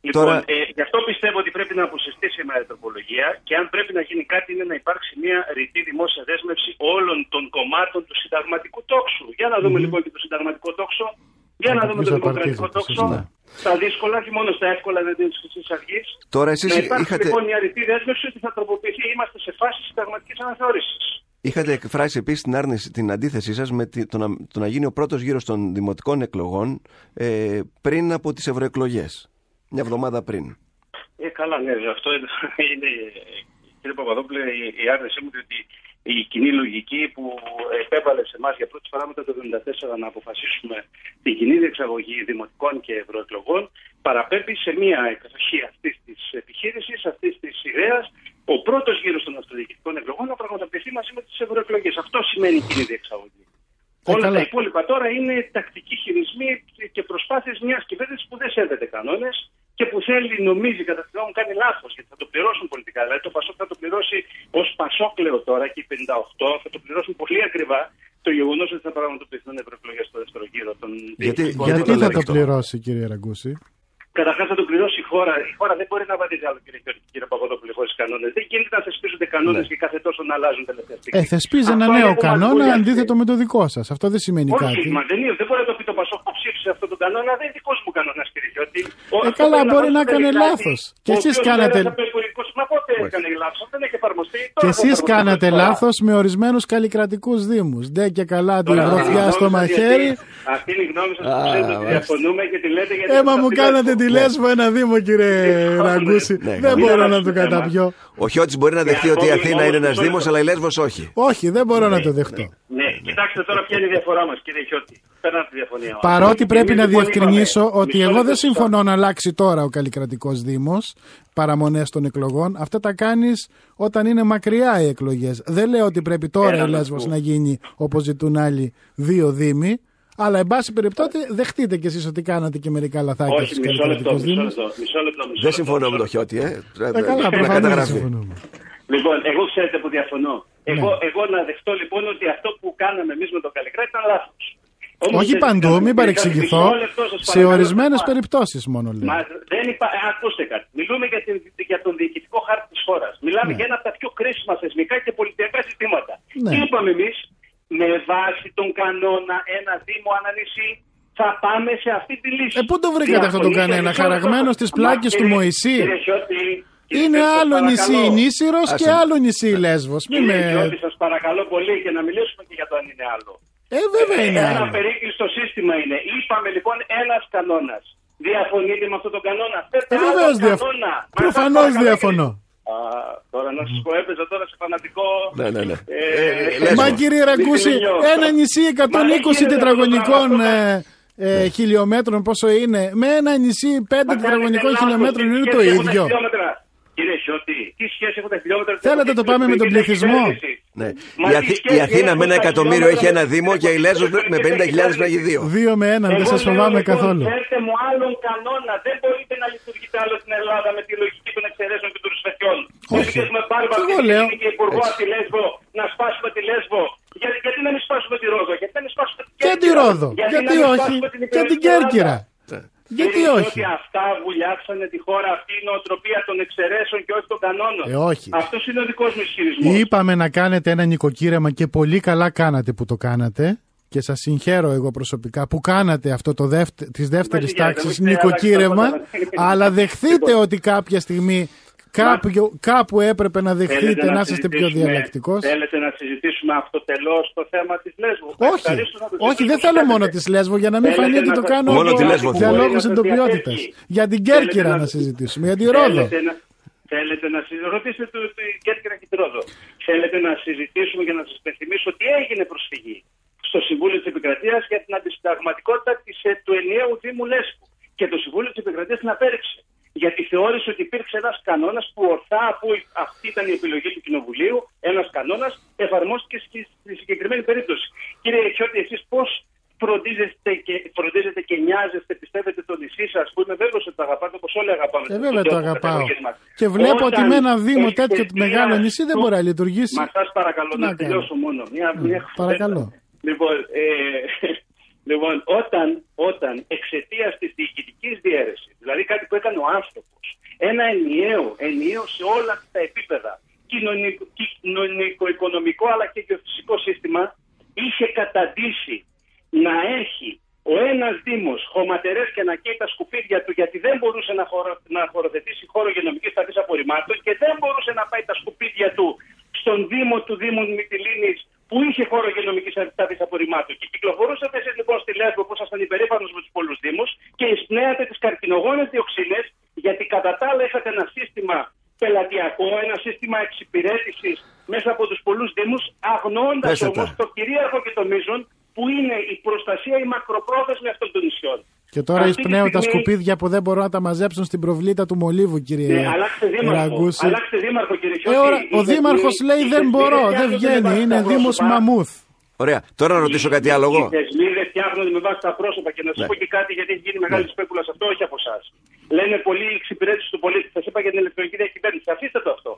Λοιπόν, Τώρα- ε, γι' αυτό πιστεύω ότι πρέπει να αποσυστεί σήμερα η τροπολογία και αν πρέπει να γίνει κάτι είναι να υπάρξει μια ρητή δημόσια δέσμευση όλων των κομμάτων του συνταγματικού τόξου. Για να δούμε λοιπόν και το συνταγματικό τόξο. Για να Από δούμε ποιος το δημοκρατικό απαρτίζεται, τόξο. σωστά. Στα δύσκολα και μόνο στα εύκολα εναντίον τη Χρυσή Αυγή. Τώρα εσείς να υπάρξει είχατε- λοιπόν μια ρητή δέσμευση ότι θα τροποποιηθεί. Είμαστε σε φάση συνταγματικής αναθεώρησης. Είχατε εκφράσει επίσης την άρνηση, την αντίθεσή σας με τη- το, να, το να γίνει ο πρώτος γύρος των δημοτικών εκλογών ε, πριν από τις ευρωεκλογές. Μια εβδομάδα πριν. Ε, καλά, ναι, αυτό είναι, είναι κύριε Παπαδόπουλε, η, η άρνησή μου ότι η κοινή λογική που επέβαλε σε εμάς για πρώτη φορά μετά το 1974 να αποφασίσουμε την κοινή διεξαγωγή δημοτικών και ευρωεκλογών παραπέμπει σε μια εκδοχή αυτής της επιχείρησης, αυτής της ιδέας, ο πρώτος γύρος των αυτοδιοικητικών εκλογών να πραγματοποιηθεί μαζί με τις ευρωεκλογές. Αυτό σημαίνει κοινή διεξαγωγή. Ε, Όλα καλά. τα υπόλοιπα τώρα είναι τακτικοί χειρισμοί και προσπάθειες μιας κυβέρνησης που δεν σέβεται κανόνες και που θέλει, νομίζει κατά τη γνώμη μου, κάνει λάθος γιατί θα το πληρώσουν πολιτικά. Δηλαδή το Πασόκ θα το πληρώσει ως Πασόκ, λέω τώρα, και οι 58 θα το πληρώσουν πολύ ακριβά το γεγονός ότι θα πραγματοποιηθούν ευρωεκλογές στο δεύτερο γύρο των Γιατί- διοικητικών Γιατί το θα λέτε το αυτό; πληρώσει, κύριε Ραγκούση; Καταρχάς θα το πληρώσει η χώρα. Η χώρα δεν μπορεί να βαδίζει άλλο, κύριε, Γιώργη, κύριε Παπαδόπουλε, χωρίς κανόνες. Δεν γίνεται να θεσπίζονται κανόνες Ναι. και κάθε τόσο να αλλάζουν τελευταία στιγμή. Ε, θεσπίζει ένα Αυτό νέο είναι που μας κανόνα βουλιάζει. αντίθετο με το δικό σας. Αυτό δεν σημαίνει Όχι, κάτι. μα δεν, είναι, δεν μπορεί να το πει το Πασόκ που ψήφισε αυτόν τον κανόνα, δεν είναι δικός μου κανόνας, κύριε Γιώτη. Ε, καλά, μπορεί να έκανε λάθος. Και εσείς κάνατε- Μα πότε έκανε λάθος, δεν έχει εφαρμοστεί. Και τώρα θα εσείς εφαρμοστεί κάνατε τώρα. λάθος με ορισμένους καλλικρατικούς δήμους. Ντε και καλά τη Τώρα, αυτή γροθιά είναι η στο γνώμη σας, μαχαίρι. γιατί Αυτή είναι η γνώμη σας Α, που ξέρετε ότι μάλιστα. διαφωνούμε και τη λέτε γιατί. Έμα σας μου τη κάνατε λέω. τη λέσβο ένα δήμο, κύριε Λοιπόν, Ραγκούση. ναι, Δεν ναι. μπορώ Είναι να το θέμα. καταπιώ. Ο Χιώτης μπορεί να δεχτεί Ε, ότι η ακόμη Αθήνα όμως, είναι ένας μισό Δήμος, λεπτό. αλλά η Λέσβος όχι. Όχι, δεν μπορώ να το δεχτώ. Ναι, κοιτάξτε τώρα ποια είναι η διαφορά μας, κύριε Χιώτη. Πέραν από τη διαφωνία. μας. Παρότι πρέπει Εμείς να λοιπόν διευκρινίσω είπαμε, ότι μισό εγώ λεπτό, δεν συμφωνώ να αλλάξει τώρα ο καλλικρατικός Δήμος, παραμονές των εκλογών. Αυτά τα κάνεις όταν είναι μακριά οι εκλογές. Δεν λέω ότι πρέπει τώρα Έλα η να Λέσβος σου πω. να γίνει όπως ζητούν άλλοι δύο Δήμοι. Αλλά, εν πάση περιπτώσει, δεχτείτε κι εσείς ότι κάνατε και μερικά λαθάκια Όχι, στους μισό λεπτό, καλλικρατικούς μισό Δήμους. λεπτό, μισό λεπτό, μισό Δεν λεπτό, συμφωνώ μισό με το λεπτό. Χιώτη, ε. Ε, καλά, Να προφανώς δεν καταγραφεί. συμφωνούμε. Λοιπόν, εγώ ξέρετε που διαφωνώ. Εγώ, Ναι. εγώ να δεχτώ λοιπόν ότι αυτό που κάναμε εμείς με τον Καλλικράτη ήταν λάθος. Όμως Όχι δεν- παντού, μην δεν- παρεξηγηθώ. μισό λεπτό, σας Σε παρακαλώ. ορισμένε περιπτώσει μόνο λέω. Μα δεν υπά... ε, ακούστε κάτι. Μιλούμε για, την, για τον διοικητικό χάρτη τη χώρα. Μιλάμε Ναι. για ένα από τα πιο κρίσιμα θεσμικά και πολιτιακά ζητήματα. Ναι. Τι είπαμε εμεί, με βάση τον κανόνα ένα Δήμο ανανησί θα πάμε σε αυτή τη λύση. Ε, πού το βρήκατε αυτό τον Διαφωνείτε, κανένα, μισό χαραγμένο λεπτό. στις Μα, πλάκες του κύριε- Μωυσή. κύριε Χιώτη, κύριε Είναι Χιώτη, σας άλλο νησί η παρακαλώ. Νήσιρος και άλλο νησί η Λέσβος. Μην Κύριε με... Χιώτη, σας παρακαλώ πολύ και να μιλήσουμε και για το αν είναι άλλο. Ε, βέβαια είναι Ένα άλλο. περίκλειστο σύστημα είναι. Είπαμε λοιπόν ένας κανόνας. Διαφωνείτε με αυτόν τον κανόνα. Θέλετε Ε, άλλο βεβαίως διαφ- κανόνα. Μα Προφανώς σας παρακαλώ, διαφωνώ. κύριε- Α, τώρα να σα πω, έπαιζα τώρα σε φανατικό. Ναι, ναι, ναι. Ε, Μα κύριε Ραγκούση, Λιθινιό. ένα νησί 120 Μα, τετραγωνικών κύριε, ε, ε, χιλιόμετρων πόσο είναι, με ένα νησί 5 τετραγωνικών λάθος, χιλιόμετρων τι είναι σχέση το έχουν τα ίδιο. Χιλιόμετρα. Κύριε Σιώτη, τι σχέση έχουν τα χιλιόμετρα. Θέλετε το πάμε με τον πληθυσμό; Ναι. Μα Η, τι Αθή- σχέση η Αθήνα έχουν με ένα τα εκατομμύριο έχει χιλιόμετρα ένα Δήμο και η Λέσβος με- με 50.000 να έχει δύο. Δύο με ένα, δεν Εγώ σας λέω, φοβάμαι λοιπόν, καθόλου. Φέρτε μου άλλον κανόνα. Δεν μπορείτε να λειτουργείτε άλλο στην Ελλάδα με τη λογική των εξαιρέσεων και των ρουσφετιών. Όχι. Δεν με πάρει Και εγώ λέω. και υπουργό από τη Λέσβο να σπάσουμε τη Λέσβο. Γιατί, γιατί να μην σπάσουμε τη Ρόδο, γιατί να μην σπάσουμε την Και τη Ρόδο, γιατί, γιατί να μην όχι, σπάσουμε την και την υπηρετική Ελλάδα; Κέρκυρα. Γιατί Κύριε όχι; Ότι αυτά βουλιάξανε τη χώρα αυτή η νοοτροπία των εξαιρέσεων και όχι των κανόνων. Ε, όχι. Αυτός είναι ο δικός μου ισχυρισμός. Είπαμε να κάνετε ένα νοικοκύρεμα και πολύ καλά κάνατε που το κάνατε. Και σας συγχαίρω εγώ προσωπικά που κάνατε αυτό το δεύτε, της δεύτερης συγχαίρετε, τάξης μην ξέρετε, νοικοκύρεμα αλλάξτε τα αλλά δεχθείτε ότι κάποια στιγμή κάπου, κάπου έπρεπε να Θέλετε δεχθείτε να είστε πιο συζητήσουμε- διαλεκτικός. Θέλετε να συζητήσουμε αυτοτελώ το θέμα της Λέσβου; Όχι, Ευχαρίστως να το όχι, δεν συζητήσουμε. θέλω μόνο τη Λέσβο για να μην Θέλετε φανεί ότι να το σας- κάνω Μόνο τη για- Λέσβο για θέλω. λόγους Θέλετε να εντοπιότητας. διαθέσει. Για την Θέλετε Κέρκυρα να- να συζητήσουμε, για τη Ρόδο. Θέλετε να, θέλετε να συζητήσουμε. Ρωτήστε του του Κέρκυρα και τη Ρόδο. Θέλετε να συζητήσουμε και να σας υπενθυμίσω ότι έγινε προσφυγή στο Συμβούλιο της Επικρατείας για την αντισυνταγματικότητα της, ε, του ενιαίου Δήμου Λέσβου. Και το Συμβούλιο της Επικρατείας την απέρριψε. Γιατί θεώρησε ότι υπήρξε ένας κανόνας που ορθά, που αυτή ήταν η επιλογή του Κοινοβουλίου, ένας κανόνας, εφαρμόστηκε στη, στη συγκεκριμένη περίπτωση. Κύριε Χιώτη, εσείς πώς φροντίζεστε και, φροντίζετε και νοιάζεστε, πιστεύετε το νησί σας, που είμαι βέβαιος ότι το αγαπάτε όπως όλοι αγαπάμε. Ε, βέβαια τον το τόπο αγαπάω. καταγωγής μας. Και βλέπω ότι Όταν με ένα Δήμο έχετε τέτοιο εστιάσει μεγάλο νησί δεν στο- μπορεί να λειτουργήσει. Μα σας παρακαλώ Τι να, να κάνω. τελειώσω μόνο. Μια, μια παρακαλώ. Λοιπόν, ε, λοιπόν όταν, όταν εξαιτίας της διοικητικής διαίρεσης, δηλαδή κάτι που έκανε ο άνθρωπος, ένα ενιαίο, ενιαίο σε όλα τα επίπεδα, κοινωνικο, κοινωνικο-οικονομικό αλλά και γεωφυσικό σύστημα, είχε καταντήσει να έχει ο ένας Δήμος χωματερές και να καίει τα σκουπίδια του γιατί δεν μπορούσε να, χωρο, να χωροθετήσει χώρο υγειονομικής ταφή απορριμμάτων και δεν μπορούσε να πάει τα σκουπίδια του στον Δήμο του Δήμου Μυτιλίνη που είχε χώρο υγειονομικής ταφή απορριμμάτων. Και κυκλοφορούσατε εσεί λοιπόν στη Λέσβο που ήσασταν υπερήφανο με του πολλού Δήμου και εισπνέατε τι καρκινογόνε διοξίνε γιατί κατά τα άλλα είχατε ένα σύστημα πελατειακό, ένα σύστημα εξυπηρέτηση μέσα από του πολλού Δήμου, αγνοώντα Πέστε τα. όμως το κυρίαρχο και το μείζον που είναι η προστασία, η μακροπρόθεσμη αυτών των νησιών. Και τώρα Αυτή τη εισπνέω τα στιγμή- σκουπίδια που δεν μπορούν να τα μαζέψουν στην προβλήτα του Μολύβου, κύριε Ναι, αλλάξτε δήμαρχο. Ραγκούση. Αλλάξτε δήμαρχο, κύριε Ε, Χιώτη. ωρα- ο Οι- Δήμαρχος οι- λέει οι δεν θεσμοί μπορώ, δεν φτιάχνονται με βγαίνει, βάση είναι τα Δήμος πρόσωπα. Μαμούθ. Ωραία. Τώρα να ρωτήσω κάτι άλλο εγώ. Οι θεσμοί δεν φτιάχνονται με βάση τα πρόσωπα και να σας Ναι. πω και κάτι γιατί έχει γίνει μεγάλη σπέκουλα σε αυτό, όχι από εσάς. Λένε πολύ η εξυπηρέτηση του πολίτη. Σας είπα για την ηλεκτρονική διακυβέρνηση. Αφήστε το αυτό.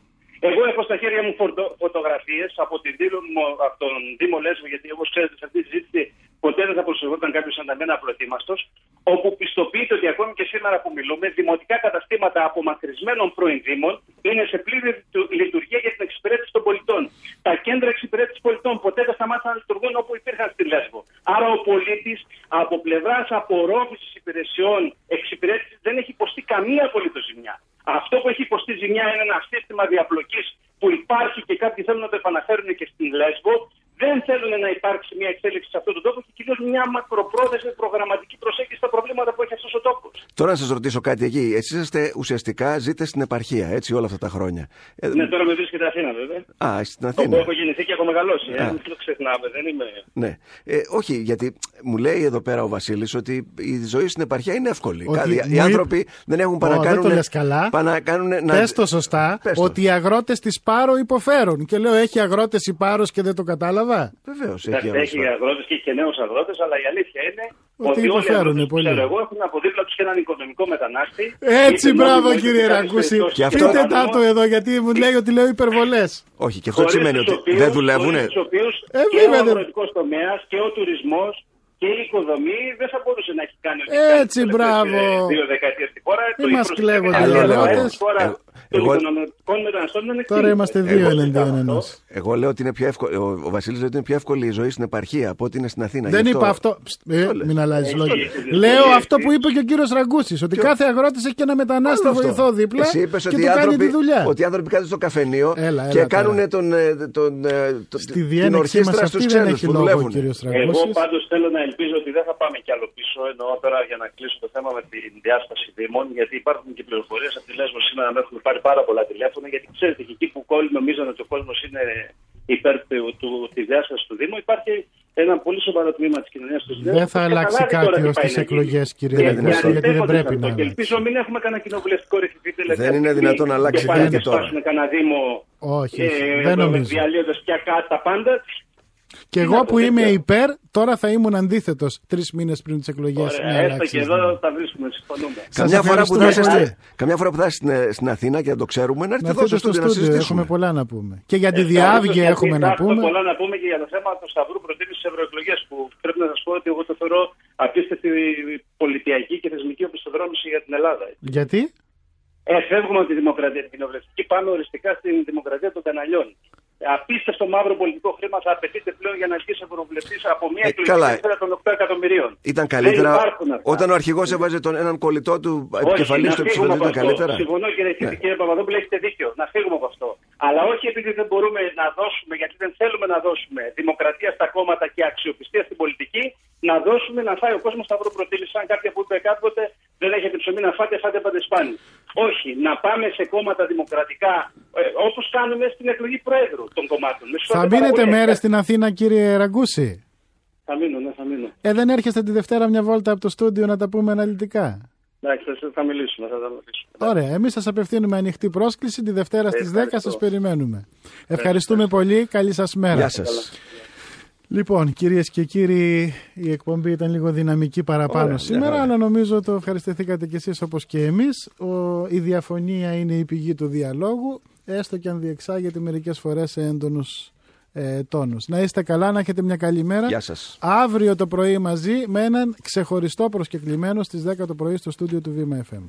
Εγώ έχω στα χέρια μου φωτογραφίες από, την Δήμο- από τον Δήμο Λέσβο, γιατί όπως ξέρετε σε αυτή τη συζήτηση ποτέ δεν θα προσεγόταν κάποιος σαν μένα απλοετοίμαστο, όπου πιστοποιείται ότι ακόμη και σήμερα που μιλούμε, δημοτικά καταστήματα απομακρυσμένων πρώην Δήμων είναι σε πλήρη λειτου- λειτουργία για την εξυπηρέτηση των πολιτών. Τα κέντρα εξυπηρέτησης πολιτών ποτέ δεν σταμάτησαν να λειτουργούν όπου υπήρχαν στη Λέσβο. Άρα ο πολίτης από πλευράς απορρόφησης υπηρεσιών εξυπηρέτησης δεν έχει υποστεί καμία απολύτως ζημιά. Αυτό που έχει υποστεί ζημιά είναι ένα σύστημα διαπλοκής που υπάρχει και κάποιοι θέλουν να το επαναφέρουν και στην Λέσβο. Δεν θέλουν να υπάρξει μια εξέλιξη σε αυτόν τον τόπο και κυρίως μια μακροπρόθεσμη προγραμματική προσέγγιση στα προβλήματα που έχει αυτό ο τόπο. Τώρα να σας ρωτήσω κάτι εκεί. Εσείς είσαστε ουσιαστικά ζείτε στην επαρχία, έτσι, όλα αυτά τα χρόνια. Ε, Ναι, τώρα με βρίσκεται Αθήνα βέβαια. Α, στην Όπου Αθήνα. έχω γεννηθεί και έχω μεγαλώσει. Ε, Α. μην το ξεχνάμε, δεν είμαι. Ναι. Ε, όχι, γιατί μου λέει εδώ πέρα ο Βασίλης ότι η ζωή στην επαρχία είναι εύκολη. Ότι Κάτι- μου οι είπε- άνθρωποι δεν έχουν Ω, παρά να δεν το κάνουν. λες καλά. παρά να κάνουν να... Πες το σωστά Πες το. ότι οι αγρότες της Πάρο υποφέρουν. Και λέω έχει αγρότες η Πάρος και δεν το κατάλαβα. Βεβαίως Εντάξει, έχει αγρότες και έχει και νέους αγρότες, αλλά η αλήθεια είναι Ότι ότι όλοι οι υποφέρουν αγρότες που πολύ. ξέρω εγώ έχουν από δίπλα τους και έναν οικονομικό μετανάστη. Έτσι, είτε μπράβο νόμιμο, είτε κύριε σε κάποιες Ραγκούση. περιπτώσεις Και αυτό- Πείτε άτομο, τα το εδώ γιατί μου λέει ότι λέω υπερβολές. Όχι, και αυτό χωρίς σημαίνει τους ότι οποίους- δεν δουλεύουν. χωρίς τους οποίους Ε, και ο βέβαια δεν- αγροτικός τομέας και ο τουρισμός και η οικοδομή δεν θα μπορούσε να έχει κάνει ό,τι Έτσι, κάνει τις μπράβο. τελευταίες Δύο δεκαετίες στη χώρα. Μη Το μας ύψος κλαίγονται της οι επένδυσης αγρότες. Τώρα Εγώ- των οικονομικών μεταναστών είναι Τώρα εξής. είμαστε δύο Εγώ εναντίον συζητάω ενός. Εγώ λέω ότι είναι πιο εύκολο. Ο, ο Βασίλης λέει ότι είναι πιο εύκολη η ζωή στην επαρχία από ότι είναι στην Αθήνα. Δεν Γι' είπα αυτό. Ψ, ε, μην αλλάζεις λόγια. Λέω αυτό που είπε και ο κύριος Ραγκούσης. Ότι κάθε αγρότη έχει και ένα μετανάστη Άλλο αυτό. βοηθό δίπλα Εσύ είπες και ότι του οι κάνει άνθρωποι, τη δουλειά. ότι οι άνθρωποι κάθονται στο καφενείο Έλα, έλα και τώρα. κάνουν τον, ε, τον, ε, το- Στη την διένεξή μας ορχήστρα αυτή στους δεν ξένους έχει που λόγο ο δουλεύουν. κύριος Εγώ Ραγκούσης. πάντως θέλω να ελπίζω ότι δεν θα πάμε κι άλλο πίσω. Εννοώ τώρα για να κλείσω το θέμα με τη διάσπαση Δήμων, γιατί υπάρχουν και πληροφορίες από τη Λέσβο σήμερα να έχουν πάρει πάρα πολλά τηλέφωνα. Γιατί ξέρετε, και εκεί που όλοι νομίζαν ότι ο κόσμος είναι υπέρ του, του, τη διάσπαση του Δήμου, υπάρχει ένα πολύ σοβαρό τμήμα της κοινωνίας του Δήμου. Δεν θα αλλάξει κάτι ως τις εκλογές, κύριε Ραγκούση, γιατί δεν πρέπει να Και αλλάξει. ελπίζω μην έχουμε κανένα κοινοβουλευτικό ρηφιτή τελευταία Δεν είναι στιγμή δυνατόν να αλλάξει και πάλι κάτι να τώρα. σπάσουμε κανένα Δήμο Όχι, όχι, δεν νομίζω. διαλύοντας πια κάτι τα πάντα. Και εγώ που είμαι υπέρ, τώρα θα ήμουν αντίθετος τρεις μήνες πριν τις εκλογές. Ωραία, έστω και εδώ τα βρίσκουμε, συμφωνούμε. Καμιά φορά, που θα ευχαριστούμε είστε, πολύ. καμιά φορά που θα είστε στην, στην Αθήνα και να το ξέρουμε, να έρθετε Να εδώ στο έρθετε στο στούντιο να στούντιο, συζητήσουμε. έχουμε πολλά να πούμε. Και για τη Ευχαριστώ, διάβγεια γιατί έχουμε να υπάρχουν πούμε. πολλά να πούμε και για το θέμα του Σταυρού προτίμηση στις ευρωεκλογές που πρέπει να σας πω ότι εγώ το θεωρώ απίστευτη πολιτιακή και θεσμική οπισθοδρόμηση για την Ελλάδα. Γιατί; Ε, φεύγουμε από τη δημοκρατία την κοινοβουλευτική, πάμε οριστικά στην δημοκρατία των καναλιών. Απίστευτο μαύρο πολιτικό χρήμα θα απαιτείται πλέον για να αρχίσει ευρωβουλευτή από μια Ε, εκλογική καλά. ελευθερία των 8 εκατομμυρίων. Ήταν Δεν καλύτερα υπάρχουν αυτά. όταν ο αρχηγός έβαζε τον έναν κολλητό του επικεφαλής να στο φύγουμε ψηφοδέλτιο. από Ήταν αυτό. καλύτερα; Συμφωνώ κύριε, Ναι. κύριε Παπαδόπουλο, έχετε δίκιο. Να φύγουμε από αυτό. Αλλά όχι επειδή δεν μπορούμε να δώσουμε, γιατί δεν θέλουμε να δώσουμε δημοκρατία στα κόμματα και αξιοπιστία στην πολιτική, να δώσουμε να φάει ο κόσμος σταυρό προτίμηση. Σαν κάποια που είπε κάποτε, δεν έχετε ψωμί να φάτε, φάτε πάντε σπάνι. Όχι, να πάμε σε κόμματα δημοκρατικά, ε, όπως κάνουμε στην εκλογή Προέδρου των κομμάτων. Με Θα συγχωρείτε πάρα μείνετε πολύ. μέρες στην Αθήνα, κύριε Ραγκούση; Θα μείνω, ναι, θα μείνω. Ε, δεν έρχεστε τη Δευτέρα μια βόλτα από το στούντιο να τα πούμε αναλυτικά; Εντάξει, θα- θα μιλήσουμε, θα τα μιλήσουμε. Ωραία, εμείς σας απευθύνουμε ανοιχτή πρόσκληση τη Δευτέρα στις 10 σας περιμένουμε. Ευχαριστούμε πολύ. Καλή σας μέρα. Γεια σας. Λοιπόν, κυρίες και κύριοι, η εκπομπή ήταν λίγο δυναμική παραπάνω Ωραία, σήμερα, μια αλλά νομίζω το ευχαριστηθήκατε κι εσείς όπως και εμείς. Η διαφωνία είναι η πηγή του διαλόγου, έστω και αν διεξάγεται μερικές φορές σε έντονους ε, τόνους. Να είστε καλά, να έχετε μια καλή μέρα. Γεια σας. Αύριο το πρωί μαζί με έναν ξεχωριστό προσκεκλημένο στις 10 το πρωί στο στούντιο του Βήμα FM.